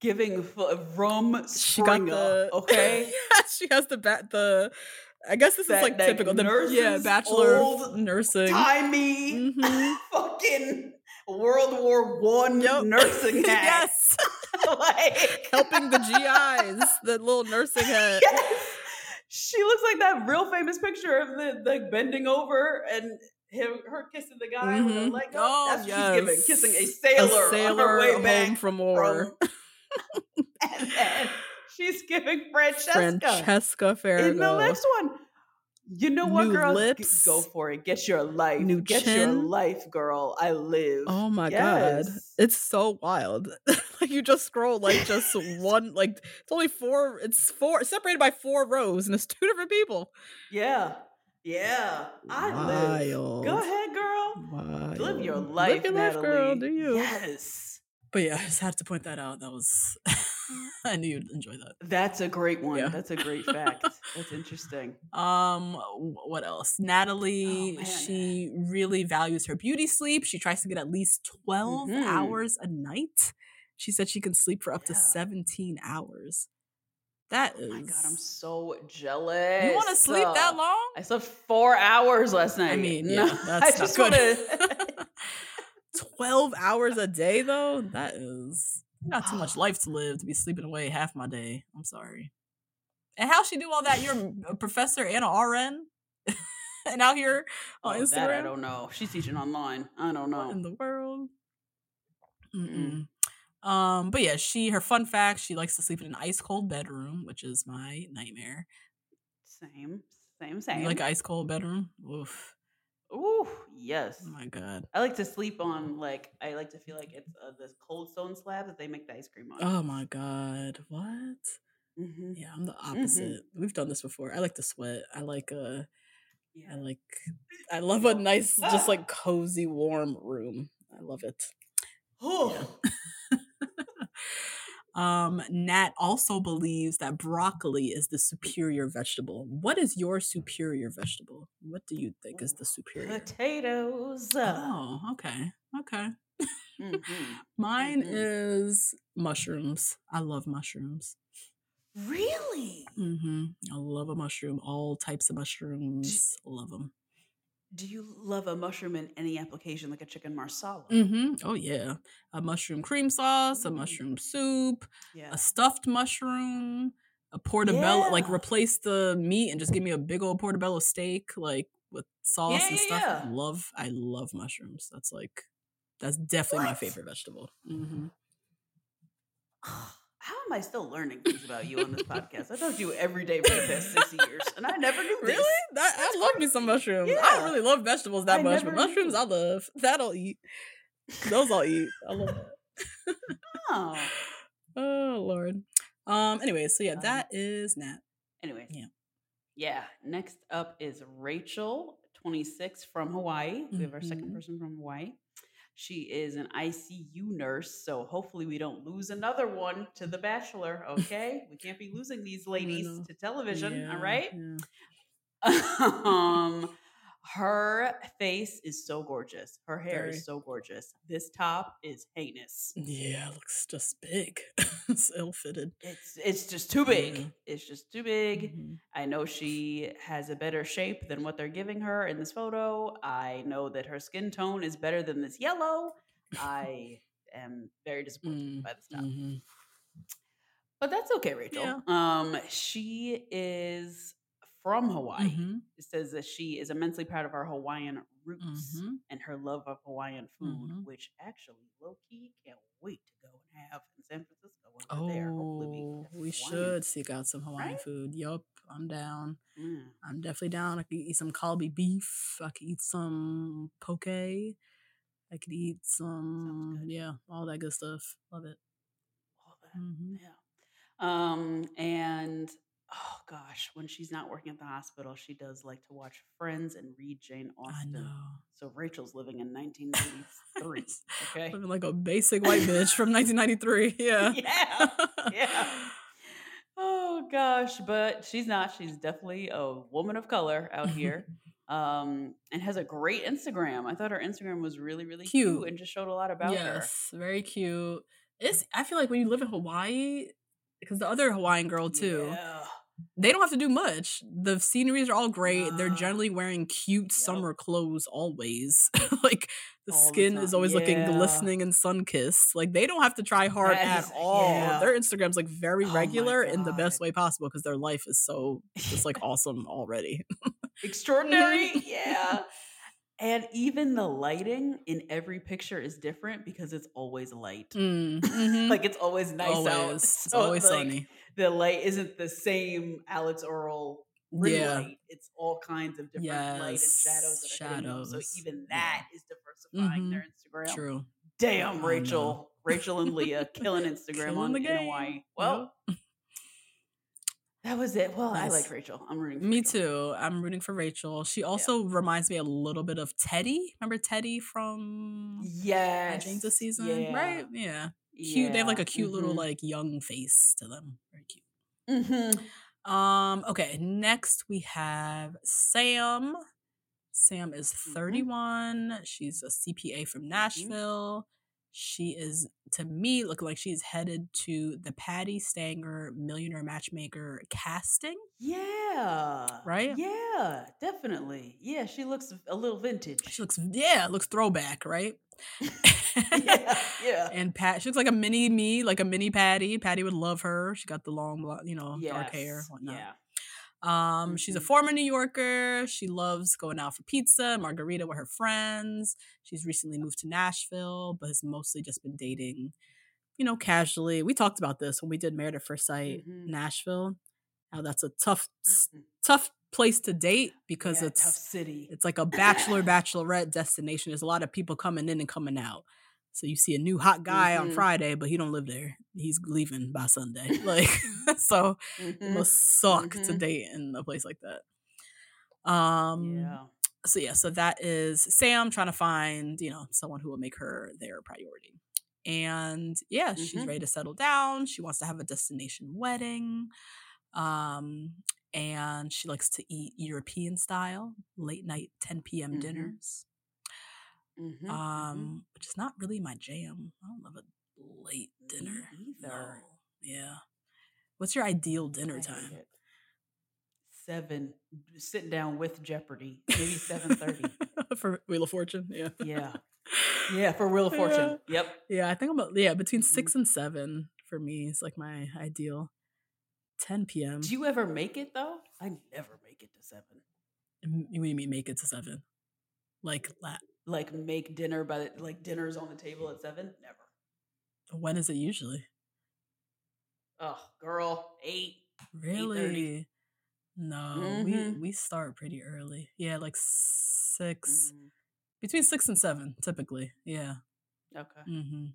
Giving full rum She got the okay? she has the bat. The I guess this That- is like typical. The yeah, nurses, bachelor old nursing. Timey Mhm. fucking World War One Yup. nursing hat. yes, like helping the GIs. The little nursing hat. Yes. She looks like that real famous picture of the like bending over and him her kissing the guy with her Mhm. leg up. Oh, That's what she's giving, yes. kissing a sailor, a sailor on her way back from war. and then she's giving Francesca. Francesca Farago. In the next one. You know what, New girl? Lips. Go for it. Get your life. New Get your life, girl. I live. Oh my god. It's so wild. like you just scroll like just one like it's only four it's four separated by four rows and it's two different people. Yeah. Yeah. I live. Wild. Go ahead, girl. Wild. Live your life, Live your life, Natalie. girl. Do you? Yes. But yeah, I just had to point that out. That was I knew you'd enjoy that. That's a great one. Yeah. That's a great fact. That's interesting. Um, what else? Natalie, man. she really values her beauty sleep. She tries to get at least 12 Mhm. hours a night. She said she can sleep for up to 17 hours. That is. Oh my god, I'm so jealous. You want to sleep that Uh, long? I slept four hours last night. I mean, yeah, that's I just good. wanna- 12 hours a day, though? That is not too much life to live to be sleeping away half my day. I'm sorry. And how she do all that? You're a professor and a RN? and out here on Oh, Instagram? that I don't know. She's teaching online. I don't What in know. the world? Mm-mm. Um, but yeah, she her fun fact, she likes to sleep in an ice cold bedroom, which is my nightmare. Same, same, You same. like ice cold bedroom? Oof. Ooh, yes. Oh my god. I like to sleep on like I like to feel like it's uh, this cold stone slab that they make the ice cream on. Oh my god. What? hmm Yeah, I'm the opposite. We've done this before. I like to sweat. I like uh Yeah. I like I love a nice just like cozy warm room. I love it. Oh, Um, Nat also believes that broccoli is the superior vegetable. What is your superior vegetable? What do you think is the superior? potatoes. Oh, okay. Okay. Mhm. Mine Mhm. is mushrooms. I love mushrooms. Really? hmm I love a mushroom. All types of mushrooms. Love them. Do you love a mushroom in any application, like a chicken marsala? Mm-hmm. Oh yeah, a mushroom cream sauce, a Mm. mushroom soup, Yeah. a stuffed mushroom, a portobello. Like replace the meat and just give me a big old portobello steak, like with sauce Yeah, and yeah, stuff. yeah. Love. I love mushrooms. That's like that's definitely my favorite vegetable. hmm How am I still learning things about you on this podcast? I talked to you every day for the past six years, and I never knew this. Really? That, I love me some mushrooms. I don't really love vegetables that I much, but mushrooms. I love. That I'll eat. Those I'll eat. I love that. Oh. Oh Lord. Um. Anyway, so yeah, Um, that is Nat. Anyways. Yeah. Yeah. Next up is Rachel, 26 from Hawaii. We have our second Mhm. person from Hawaii. She is an ICU nurse, so hopefully we don't lose another one to The Bachelor. Okay, we can't be losing these ladies to television. Yeah, all right. yeah. um, Her face is so gorgeous. Her hair Very. is so gorgeous. This top is heinous. Yeah, it looks just big. it's ill fitted. It's it's just too big. Mhm. It's just too big. Mhm. I know she has a better shape than what they're giving her in this photo. I know that her skin tone is better than this yellow. I am very disappointed Mm, by this top. mhm. But that's okay, Rachel. Yeah. Um, she is from Hawaii. Mhm. It says that she is immensely proud of her Hawaiian roots Mhm. and her love of Hawaiian food, Mhm. which actually low key can't wait to go and have in San Francisco we're there. Hopefully we, Oh, we should seek out some Hawaiian Right? food. Yup, I'm down. Mm. I'm definitely down. I could eat some kalbi beef. I could eat some poke. I could eat some, yeah, all that good stuff. Love it. all that. hmm Yeah. Um, and oh gosh, when she's not working at the hospital, she does like to watch Friends and read Jane I Austen. know. So Rachel's living in 1993. Okay. Living like a basic white bitch from 1993. Yeah. yeah. Yeah. Oh gosh, but she's not. She's definitely a woman of color out here. Um, and has a great Instagram. I thought her Instagram was really, really cute, Cute. and just showed a lot about her. yes, very cute. It's. I feel like when you live in Hawaii, because the other Hawaiian girl too, Yeah. They don't have to do much. The sceneries are all great. They're generally wearing cute Yep. summer clothes always. like the All the skin is time. always looking glistening and sun kissed. Like they don't have to try hard That at is- all. yeah. Their Instagram's like very Oh regular in the best way possible because their life is so just like awesome already. extraordinary. yeah. And even the lighting in every picture is different because it's always light. Mm, mhm. Like it's always nice always. out. It's So, always like, sunny. The light isn't the same Alix Earle Yeah. light. It's all kinds of different light and Yes, shadows that are them. So shadows. even Yeah. that is diversifying Mhm. their Instagram. True. Damn, Rachel. Rachel and Leah killing Instagram Killing on the in game. Hawaii. Well, that was it. Well, I like Rachel. I'm rooting for Me Rachel. too. I'm rooting for Rachel. She also reminds me a little bit of Teddy. Remember Teddy from Yes. James's season? Yeah. Right? Yeah. Cute. They have like a cute little Mhm. like young face to them. Very cute. Mhm. Um, okay, next we have Sam. Sam is Mhm. 31. She's a CPA from Nashville. She is, to me, looking like she's headed to the Patti Stanger Millionaire Matchmaker casting. Yeah. Right? Yeah, definitely. Yeah, she looks a little vintage. She looks, yeah, looks throwback, right? yeah, yeah. And Pat, she looks like a mini me, like a mini Patti. Patty would love her. She got the long, you know, dark hair, whatnot. Yeah. Um, she's a Mhm. former New Yorker. She loves going out for pizza, margarita with her friends. She's recently moved to Nashville, but has mostly just been dating, you know, casually. We talked about this when we did Married at First Sight, Mhm. Nashville. How that's a tough, Mhm. tough place to date because Yeah, it's tough city. it's like a bachelor bachelorette destination. There's a lot of people coming in and coming out. So you see a new hot guy on Mhm. Friday, but he don't live there. He's leaving by Sunday. Like so it Mhm. must suck to Mhm. date in a place like that. Um yeah. so yeah, so that is Sam trying to find, you know, someone who will make her their priority. And yeah, she's Mhm. ready to settle down. She wants to have a destination wedding. Um and she likes to eat European style, late night 10 p.m. Mhm. dinners. Mhm, mhm. Um, which is not really my jam. I don't love a late Me dinner. either. No. Yeah. What's your ideal I dinner hate time? Seven. Sitting down with Jeopardy. Maybe seven thirty. For Wheel of Fortune, yeah. yeah. Yeah, for Wheel of Fortune. Yep. Yeah, I think I'm about yeah, between six and seven for me is like my ideal. 10 p.m. Do you ever make it though? I never make it to seven. What do you mean make it to seven? Like la- Like make dinner by the, like dinner's on the table at seven? Never. when is it usually? Oh, girl, eight. Really? No, we Mhm. we start pretty early. Yeah, like six, Mm, between six and seven, typically. Yeah. okay. hmm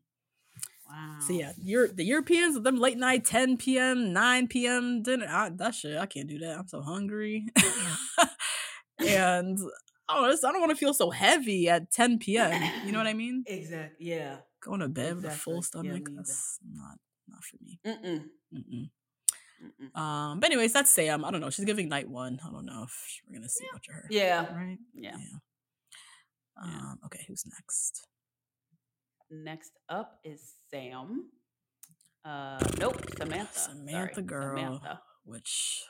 Wow. So yeah, you're the Europeans with them late night, 10 p.m., 9 p.m. dinner. I, that shit, I can't do that. I'm so hungry. and oh, I don't want to feel so heavy at 10 p.m. You know what I mean? Exactly. Yeah. Going to bed with a full Exactly. Yeah, stomach. that's not not for me. Mm-mm. Mm-mm. Mm-mm. Um, but anyways, that's Sam. I don't know. She's giving night one. I don't know if we're gonna see much of her. Yeah. Right. Yeah. Um, okay, who's next? Next up is Sam. Uh, nope, Samantha. Samantha Sorry, girl. Samantha. Which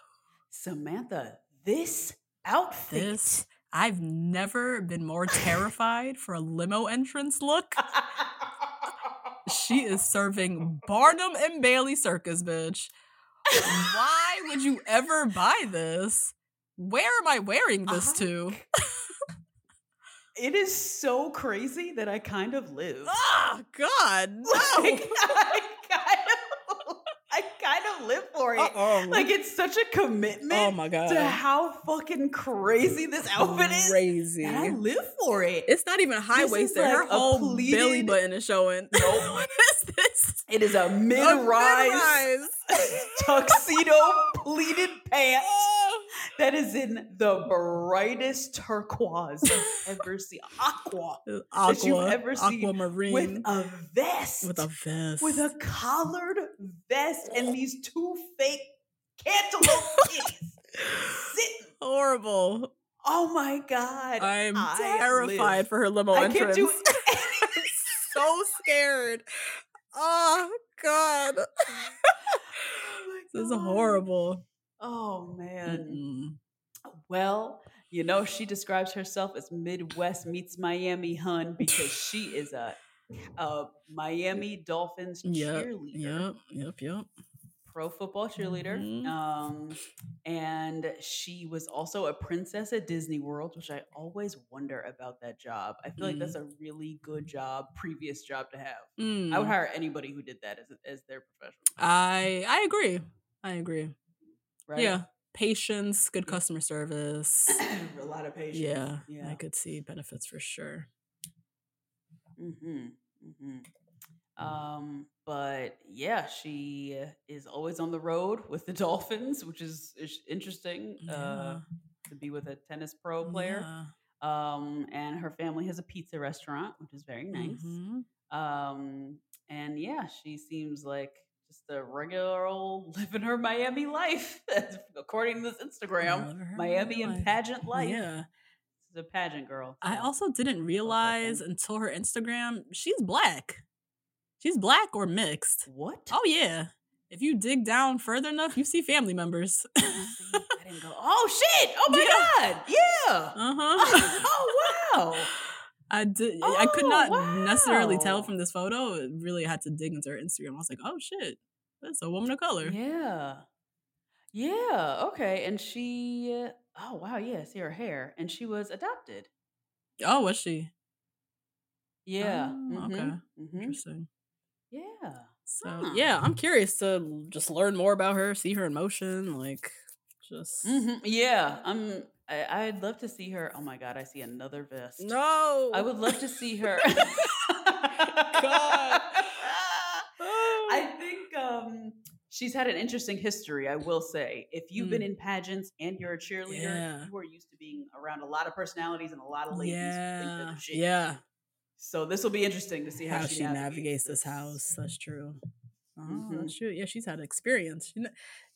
Samantha, this outfit. this I've never been more terrified for a limo entrance look. She is serving Barnum and Bailey Circus, bitch. Why would you ever buy this? Where am I wearing this I- to? It is so crazy that I kind of live. Oh God, no! Like, I kind of, I kind of live for it. Uh-oh. Like it's such a oh commitment. oh my God, To how fucking crazy this outfit is. crazy. And I live for it. It's not even high waisted. like Her a whole belly button is showing. Nope. what is this? It is a mid-rise mid-rise. tuxedo pleated pants Oh. That is in the brightest turquoise you've ever seen. Aqua. Aqua, that you've ever seen aquamarine With a vest. with a vest. with a collared vest and these two fake cantaloupe kitties sitting. horrible. Oh my god! I'm I terrified live. for her limo I entrance. can't do so scared. Oh God, oh this is horrible. Oh man. Mm-mm. Well, you know, she describes herself as Midwest meets Miami, hun, because she is a, a Miami Dolphins Yep, cheerleader, yep, yep, yep. pro football cheerleader. Mhm. Um, and she was also a princess at Disney World, which I always wonder about that job. I feel like that's a really good job, previous job to have. I would Mm. hire anybody who did that as, as their profession. I I agree. I agree. Right? Yeah, patience, good customer service. a lot of patience. yeah, Yeah. I could see benefits for sure. Mm-hmm. Mm-hmm. Um, but yeah, she is always on the road with the Dolphins, which is, is interesting. Yeah. Uh, to be with a tennis pro player. Yeah. Um, and her family has a pizza restaurant, which is very nice. Mhm. Um, and yeah, she seems like just a regular old living her Miami life, according to this Instagram. Miami Miami and pageant life. Yeah. She's a pageant girl. I also didn't realize until her Instagram, she's black. She's black or mixed. what? Oh yeah. If you dig down further enough, you see family members. I didn't go. Oh shit! Oh my god! Yeah. Uh huh. oh wow! I did. I could not Oh, necessarily tell from this photo. It really had to dig into her Instagram. I was like, oh shit, that's a woman of color. Yeah. Yeah. Okay. And she. Uh, oh wow! Yeah. See her hair, and she was adopted. Oh, was she? Yeah. Oh, okay. mhm, mhm, Interesting. Yeah. So Huh. yeah, I'm curious to just learn more about her, see her in motion, like just Mhm, Yeah. I'm. I, I'd love to see her. Oh my god! I see another vest. no. I would love to see her. God. I think um, she's had an interesting history. I will say, if you've been Mm. in pageants and you're a cheerleader, Yeah. you are used to being around a lot of personalities and a lot of ladies. who think they're yeah, yeah. So this will be interesting to see how, How she navigates this house. That's true. Oh, Mhm. that's true. Yeah, she's had experience.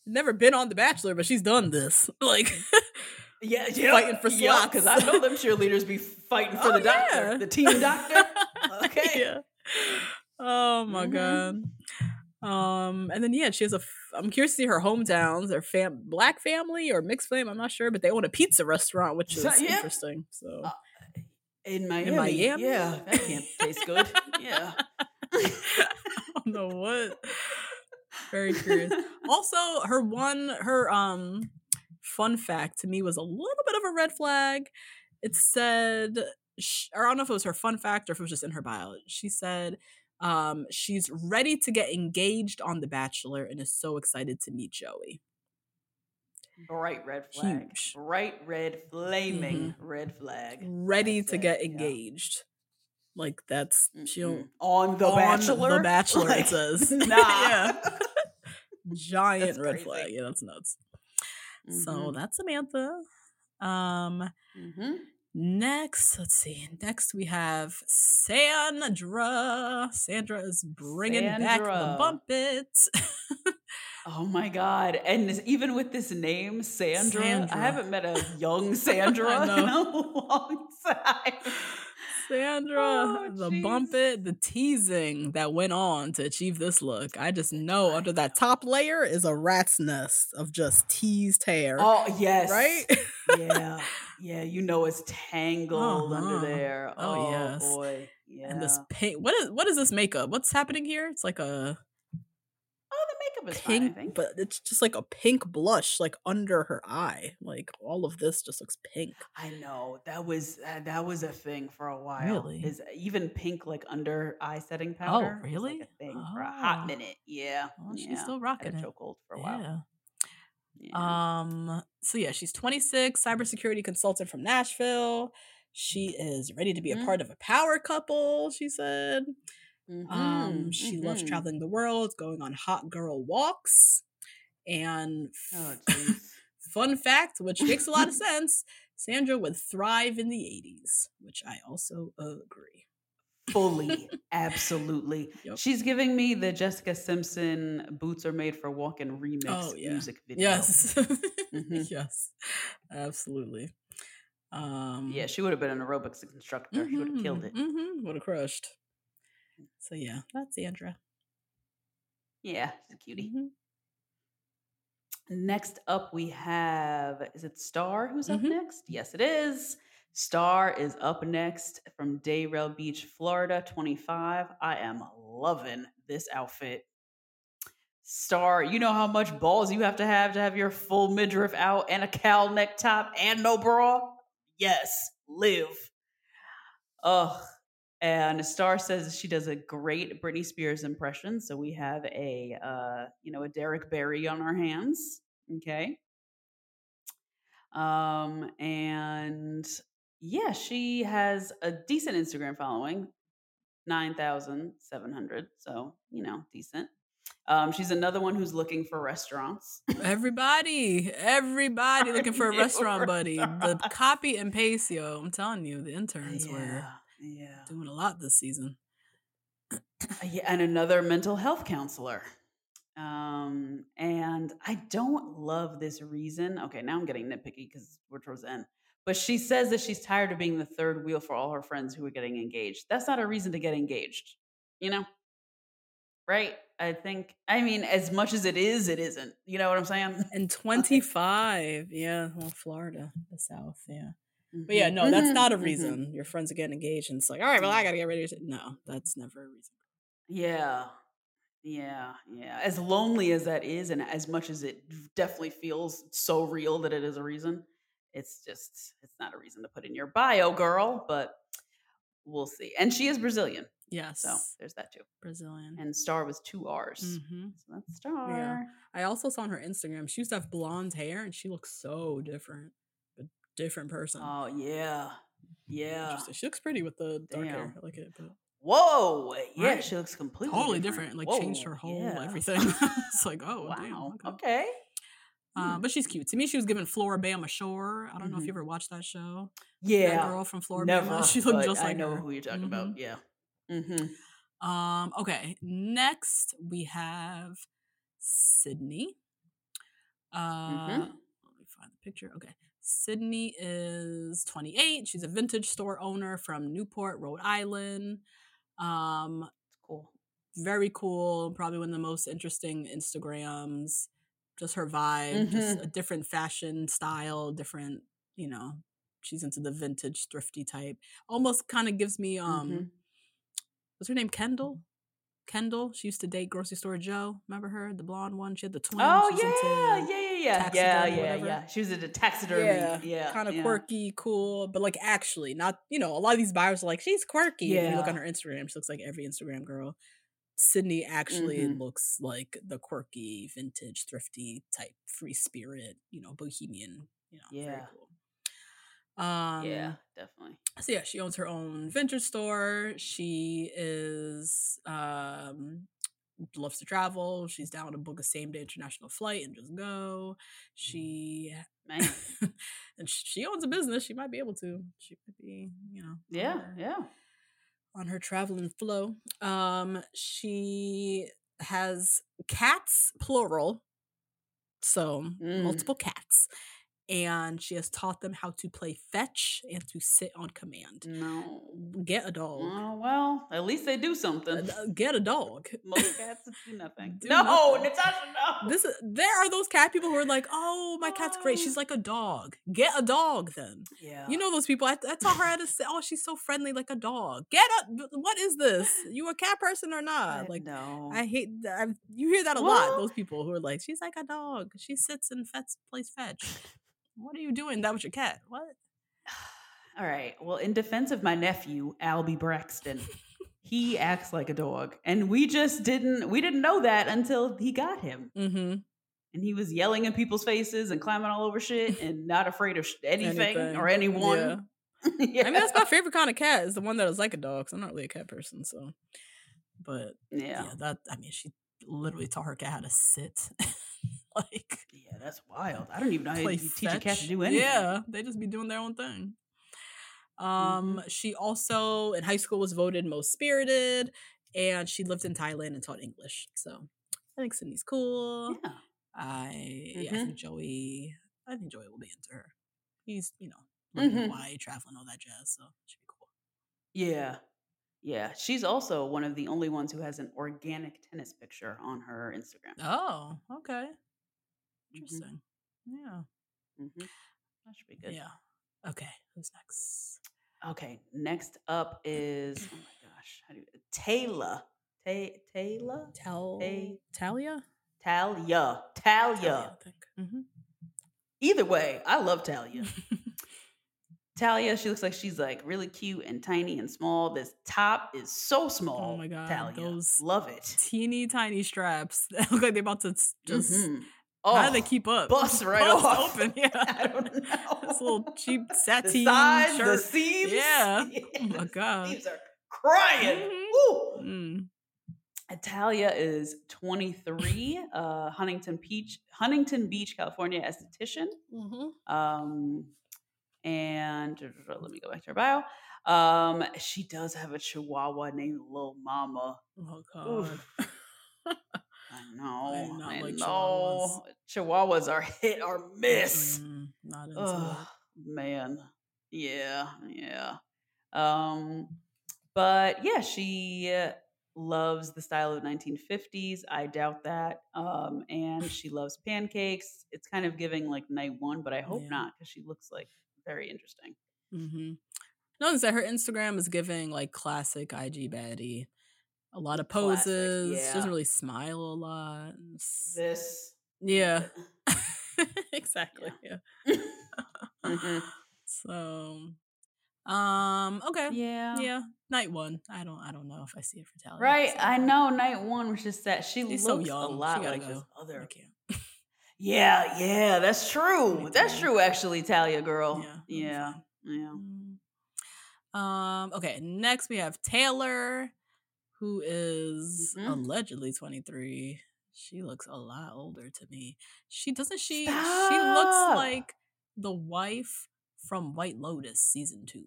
Never been on The Bachelor, but she's done this. Like, Yeah, yeah, Fighting for slots. because I know them cheerleaders be fighting for Oh, the doctor, yeah. the team doctor. Okay. yeah. Oh my Mhm. god. Um, and then yeah, she has a. f- I'm curious to see her hometowns. Their fam, black family or mixed family. I'm not sure, but they own a pizza restaurant, which is So- yeah. interesting. So Uh, In Miami, in Miami? yeah, that can't taste good. Yeah. I don't know what. Very curious. also, her one, her um, fun fact to me was a little bit of a red flag. It said, or I don't know if it was her fun fact or if it was just in her bio. She said, um, she's ready to get engaged on The Bachelor and is so excited to meet Joey. Bright red flag. Huge. Bright red, flaming red flag. Ready I'd to say, get yeah. engaged. Like that's she don't on the on Bachelor. The Bachelor, Like, it says. Nah. yeah. Giant That's red crazy. flag. Yeah, that's nuts. So Mhm. that's Samantha. Um Mhm. next, let's see. Next we have Sandra. Sandra is bringing back the Sandra. bump it. Oh my god! And this, even with this name, Sandra, Sandra. I haven't met a young Sandra in a long time. Sandra, Oh, the jeez. bump it, the teasing that went on to achieve this look. I just know under that top layer is a rat's nest of just teased hair. Oh yes, right? yeah, yeah. You know it's tangled Uh-huh. under there. Oh, Oh, yes. boy, yeah. And this paint. what is what is this makeup? What's happening here? It's like a makeup is fine. I pink think. but it's just like a pink blush like under her eye. Like all of this just looks pink. I know that was uh, that was a thing for a while. Really? Is even pink like under eye setting powder? was, like, really? a thing for a hot Oh. minute. Yeah, Well, she's yeah. still rocking it. chokehold for a while. Yeah. Yeah. Um. So yeah, she's 26, cybersecurity consultant from Nashville. She is ready to be a Mhm. part of a power couple. She said. Um. Mhm, She loves mhm. traveling the world, going on hot girl walks, and Oh, fun fact, which makes a lot of sense. Sandra would thrive in the 80s, which I also agree. Fully, absolutely. Yep. She's giving me the Jessica Simpson "Boots Are Made for Walking" remix Oh, yeah. music video. Yes. Mhm. yes. Absolutely. Um Yeah, she would have been an aerobics instructor. She would have killed it. Mm-hmm. Would have crushed. So yeah, that's Sandra. Yeah, she's a cutie. Mhm. Next up, we have is it Star who's up Mhm. next? Yes, it is. Star is up next from Delray Beach, Florida, 25. I am loving this outfit. Star, you know how much balls you have to have to have your full midriff out and a cowl neck top and no bra? Yes, live. Ugh. And Star says she does a great Britney Spears impression. So we have a uh, you know, a Derek Barry on our hands. Okay. Um, and yeah, she has a decent Instagram following, 9,700. So, you know, decent. Um, she's another one who's looking for restaurants. Everybody, everybody looking for a restaurant buddy. The copy and paste, yo. I'm telling you, the interns were yeah, doing a lot this season. Uh, yeah, and another mental health counselor. Um, and I don't love this reason. Okay, now I'm getting nitpicky because we're towards the end. But she says that she's tired of being the third wheel for all her friends who are getting engaged. That's not a reason to get engaged, you know? Right? I think, I mean, as much as it is, it isn't. You know what I'm saying? And 25, yeah, well, Florida, the South, yeah. But yeah, Mhm, no, that's mhm, not a mhm. reason. Your friends are getting engaged, and it's like, all right, well, I gotta get ready. To... No, that's never a reason. Yeah. Yeah. Yeah. As lonely as that is, and as much as it definitely feels so real that it is a reason, it's just, it's not a reason to put in your bio, girl, but we'll see. And she is Brazilian. Yes, So there's that too. Brazilian. And Star was two R's. hmm So that's Star. Yeah. I also saw on her Instagram she used to have blonde hair, and she looks so different, different person. Oh, yeah. Yeah. She looks pretty with the dark hair. I like it, but Whoa. Yeah. Right. She looks completely totally different. Like changed her whole yeah. everything. it's like, oh, damn, wow. okay. Okay. Uh, Hmm. but she's cute. To me, she was giving Floribama Shore. I don't know if you ever watched that show. Yeah. That girl from Floribama. Never. she looked just like I know her. who you're talking Mhm. about. Yeah. Mm-hmm. Um, okay. Next we have Sydney. Uh Mhm. let me find the picture. Okay. Sydney is 28. She's a vintage store owner from Newport, Rhode Island. Um, cool. very cool. Probably one of the most interesting Instagrams. Just her vibe, just Mhm. a different fashion style, different, you know, she's into the vintage thrifty type. Almost kind of gives me um Mhm. what's her name? Kendall? Kendall. She used to date grocery store Joe. Remember her? The blonde one. She had the twins. Oh yeah, into yeah, yeah, yeah, yeah, yeah, yeah. She was a taxidermy. Yeah, Yeah, kind of yeah. quirky, cool, but like actually not. You know, a lot of these buyers are like, she's quirky. If you look on her Instagram, she looks like every Instagram girl. Sydney actually Mhm. looks like the quirky, vintage, thrifty type, free spirit. You know, bohemian. You know, Yeah. cool. Um, yeah, definitely. so yeah, she owns her own vintage store. She is um loves to travel. She's down to book a same day international flight and just go. She Man. and she owns a business. She might be able to. She might be, you know, on Yeah, her- yeah. on her traveling flow. Um, she has cats plural So Mm. multiple cats. And she has taught them how to play fetch and to sit on command. No. Get a dog. Oh, well, at least they do something. Uh, Get a dog. Most cats do nothing. Do no, nothing. Natasha, no. This is, there are those cat people who are like, oh, my cat's great. She's like a dog. Get a dog then. yeah. You know those people. I, I taught her how to say, "Oh, she's so friendly, like a dog." Get up. What is this? You a cat person or not? Like, no. I hate that. You hear that a lot. Those people who are like, "She's like a dog. She sits and fetch, plays fetch." What are you doing that with your cat? What? All right. Well, in defense of my nephew, Albie Braxton, he acts like a dog. And we just didn't we didn't know that until he got him. Mm-hmm. And he was yelling in people's faces and climbing all over shit and not afraid of sh- anything, Anything. or anyone. Yeah. I mean, that's my favorite kind of cat. Is the one that is like a dog. 'cause I'm not really a cat person, so. But yeah. yeah, that I mean, she literally taught her cat how to sit. like Yeah, that's wild. I don't even know how you teach a cat to do anything. Yeah, they just be doing their own thing. Mm-hmm. Um, she also in high school was voted most spirited, and she lived in Thailand and taught English. So I think Sydney's cool. Yeah. I yeah, I Mhm. think Joey. I think Joey will be into her. He's you know Mhm. Hawaii, traveling all that jazz. So should be cool. Yeah. Yeah. She's also one of the only ones who has an organic tennis picture on her Instagram. Oh, okay, Mhm. interesting. Yeah, Mhm. That should be good. yeah. Okay, who's next? Okay, next up is oh my gosh, how do you Taylor. Ta- Taylor? Tal Hey. Talia. Talia. Talia. Talia, I think. hmm Either way, I love Talia. Talia, she looks like she's like really cute and tiny and small. This top is so small. Oh my God, Talia. those love it. teeny tiny straps that look like they're about to s- just. Mhm. How do they Oh, keep up? bust right Bust off. open. Yeah, I don't know. this little cheap the sateen the shirt. seams. Yeah. Yeah, Oh my the God. seams are crying. Mhm. Ooh. Mm. Talia is 23, uh, Huntington Beach, Huntington Beach, California, esthetician. Mm-hmm. Um, and let me go back to her bio. Um, she does have a Chihuahua named Lil Mama. Oh God. I know. I not I like know. Chihuahuas are hit or miss. Mm, not into Oh man. Yeah, yeah. Um, but yeah, she uh, loves the style of 1950s. I doubt that. Um, and she loves pancakes. It's kind of giving like night one, but I hope Yeah. not because she looks like very interesting. Mm-hmm. Notice that her Instagram is giving like classic IG baddie. A lot of poses. She yeah. doesn't really smile a lot. This. Yeah. exactly. Yeah. Mhm. So, um, okay. Yeah. Yeah. Night one. I don't. I don't know if I see it for Talia. Right. I know night one was just that she She's looks so a lot like go. other. Yeah, yeah, that's true. That's true, actually, Talia girl. Yeah, Yeah, yeah. Mm. Um. Okay. Next, we have Taylor, who is Mhm. allegedly 23. She looks a lot older to me. She doesn't she? She looks like the wife from White Lotus season two.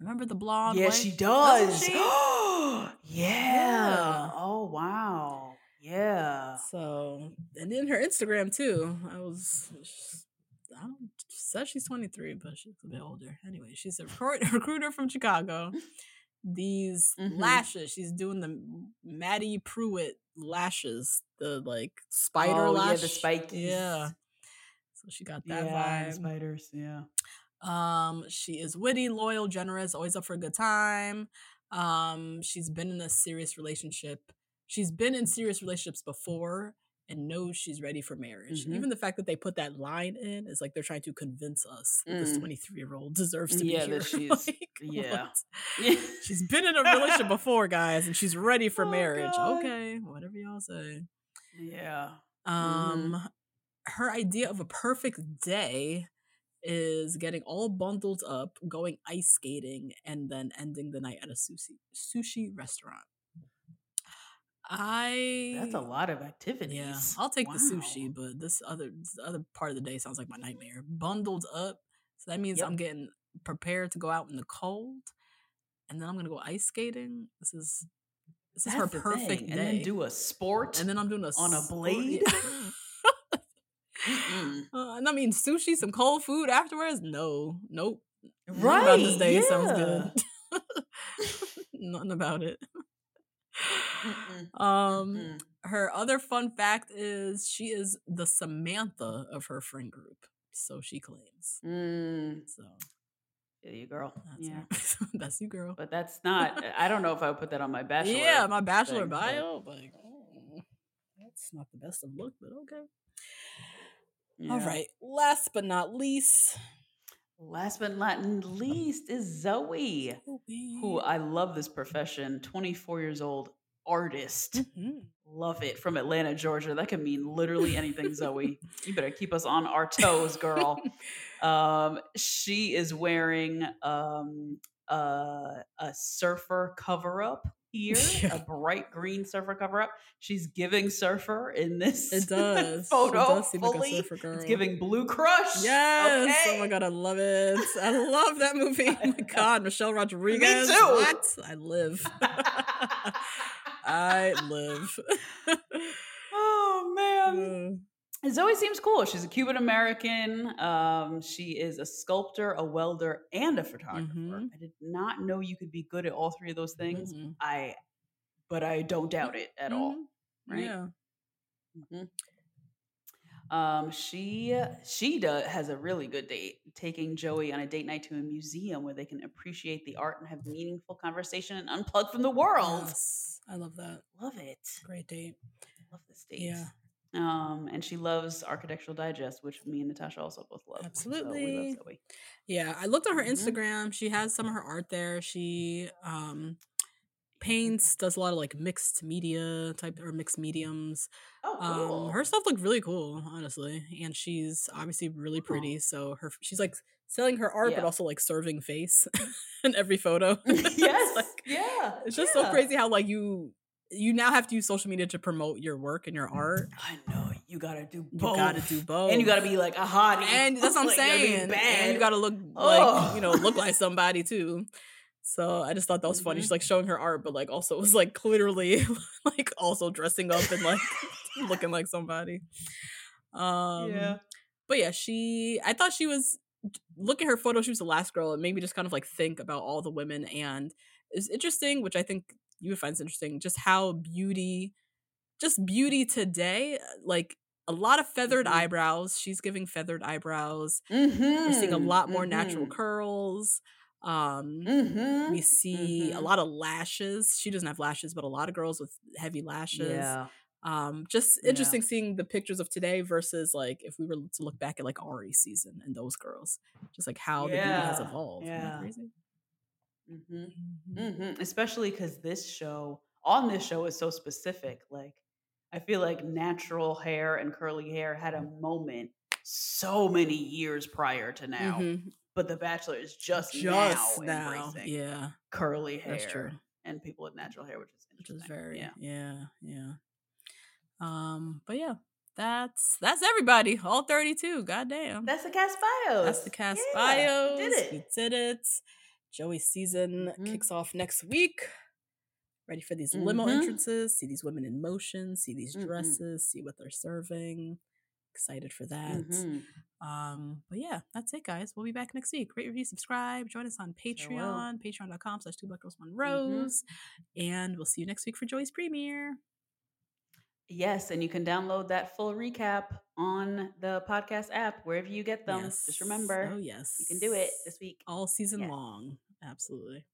Remember the blonde? Yeah, wife? she Doesn't she? yeah. Yeah. Oh wow. Yeah. So, and then her Instagram too. I was, I don't she said she's 23, but she's a bit older. Anyway, she's a recruiter from Chicago. These Mhm. lashes, she's doing the Maddie Prewett lashes, the like spider oh, lash. yeah, the spikies. Yeah. So she got that yeah, vibe. spiders. Yeah. Um, she is witty, loyal, generous, always up for a good time. Um, she's been in a serious relationship. She's been in serious relationships before and knows she's ready for marriage. Mhm. Even the fact that they put that line in is like they're trying to convince us that this Mm. 23 year old deserves to Yeah, be that here. she's- Like, yeah. what? She's been in a relationship before, guys, and she's ready for Oh, marriage. God. Okay, whatever y'all say. yeah. Um, her idea of a perfect day is getting all bundled up, going ice skating, and then ending the night at a sushi sushi restaurant. I That's a lot of activities. yeah, I'll take the sushi, but this other this other part of the day sounds like my nightmare. Bundled up, so that means Yep. I'm getting prepared to go out in the cold, and then I'm gonna go ice skating. This is this is her perfect thing. day. And then do a sport. And then I'm doing a on a sport- blade? yeah. Uh, and I mean, sushi, some cold food afterwards? No, nope. Right. about this day sounds yeah. good. Nothing about it. Mm-mm, Um, her other fun fact is she is the Samantha of her friend group, so she claims. Mm, So yeah, you girl. that's yeah. her. that's you, girl. But that's not, I don't know if I would put that on my bachelor. yeah, my bachelor thing, but- bio, like mm, that's not the best of look, but okay. All yeah. right. Last but not least, Last but not least is Zoe, who I love this profession. 24 years old, artist. Mhm. Love it. From Atlanta, Georgia. That can mean literally anything, Zoe. You better keep us on our toes, girl. Um, she is wearing um, uh, a surfer cover up here, Yeah. a bright green surfer cover up. She's giving surfer in this It does. Photo. does seem like a fully. surfer girl. It's giving Blue Crush. Yes. Oh my god, I love it. I love that movie. Oh my god, Michelle Rodriguez. Me too. What? I live. I live. oh man. Zoe seems cool. She's a Cuban American. Um, she is a sculptor, a welder, and a photographer. Mhm. I did not know you could be good at all three of those things. mhm. I, but I don't doubt it at all. Mhm. Right? Yeah. Um, she she does, has a really good date, taking Joey on a date night to a museum where they can appreciate the art and have meaningful conversation and unplug from the world. Yes. I love that. Love it. Great date. Love this date. Yeah. Um, and she loves Architectural Digest, which me and Natasha also both love. So we love Zoe. Yeah, I looked at her Mhm. Instagram. She has some of her art there. She um paints, does a lot of like mixed media type or mixed mediums. Oh, cool. Um her stuff looked really cool, honestly. And she's obviously really pretty. So her she's like selling her art but also like serving face in every photo. Yes. like- yeah. it's just so crazy how like you you now have to use social media to promote your work and your art. I know you gotta do You both. gotta do both. and you gotta be like a hottie. and that's what I'm Like, you saying. bad. And you gotta look like you know Oh. look like somebody too. So I just thought that was funny. Mhm. She's like showing her art, but like also was like clearly like also dressing up and like looking like somebody. Um yeah. but yeah, she I thought she was look at her photo, she was the last girl, and me just kind of like think about all the women and it's interesting, which I think you would find interesting, just how beauty just beauty today, like a lot of feathered Mhm. eyebrows. She's giving feathered eyebrows. Mm-hmm. We're seeing a lot more natural curls. Um Mm-hmm. we see a lot of lashes. She doesn't have lashes, but a lot of girls with heavy lashes. Yeah. Um, just Yeah. interesting seeing the pictures of today versus like if we were to look back at like Arie's season and those girls, just like how the beauty has Yeah, evolved. Yeah. crazy? Mm-hmm. Mhm. hmm Especially because this show, on this show, is so specific. Like, I feel like natural hair and curly hair had a moment so many years prior to now. Mhm. But The Bachelor is just, Just now, now, embracing yeah, curly hair that's true. and people with natural hair, which is Which is very, yeah. yeah, yeah. Um, but yeah, that's that's everybody, all thirty-two. Goddamn, That's the cast bios. That's the cast Yeah, bios. We did it. We did it. Joey's season Mhm. kicks off next week. Ready for these limo Mhm. entrances, see these women in motion, see these Mhm. dresses, see what they're serving. Excited for that. Mhm. Um, but yeah, that's it, guys. We'll be back next week. Rate, review, subscribe, join us on Sure. Patreon, patreon.com slash two black girls, one Mhm. rose. And we'll see you next week for Joy's premiere. Yes, and you can download that full recap on the podcast app wherever you get them. Just remember, Oh yes. you can do it this week all season Yes. long. Absolutely.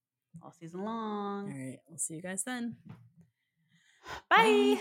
all season long. All right. We'll see you guys then. Bye.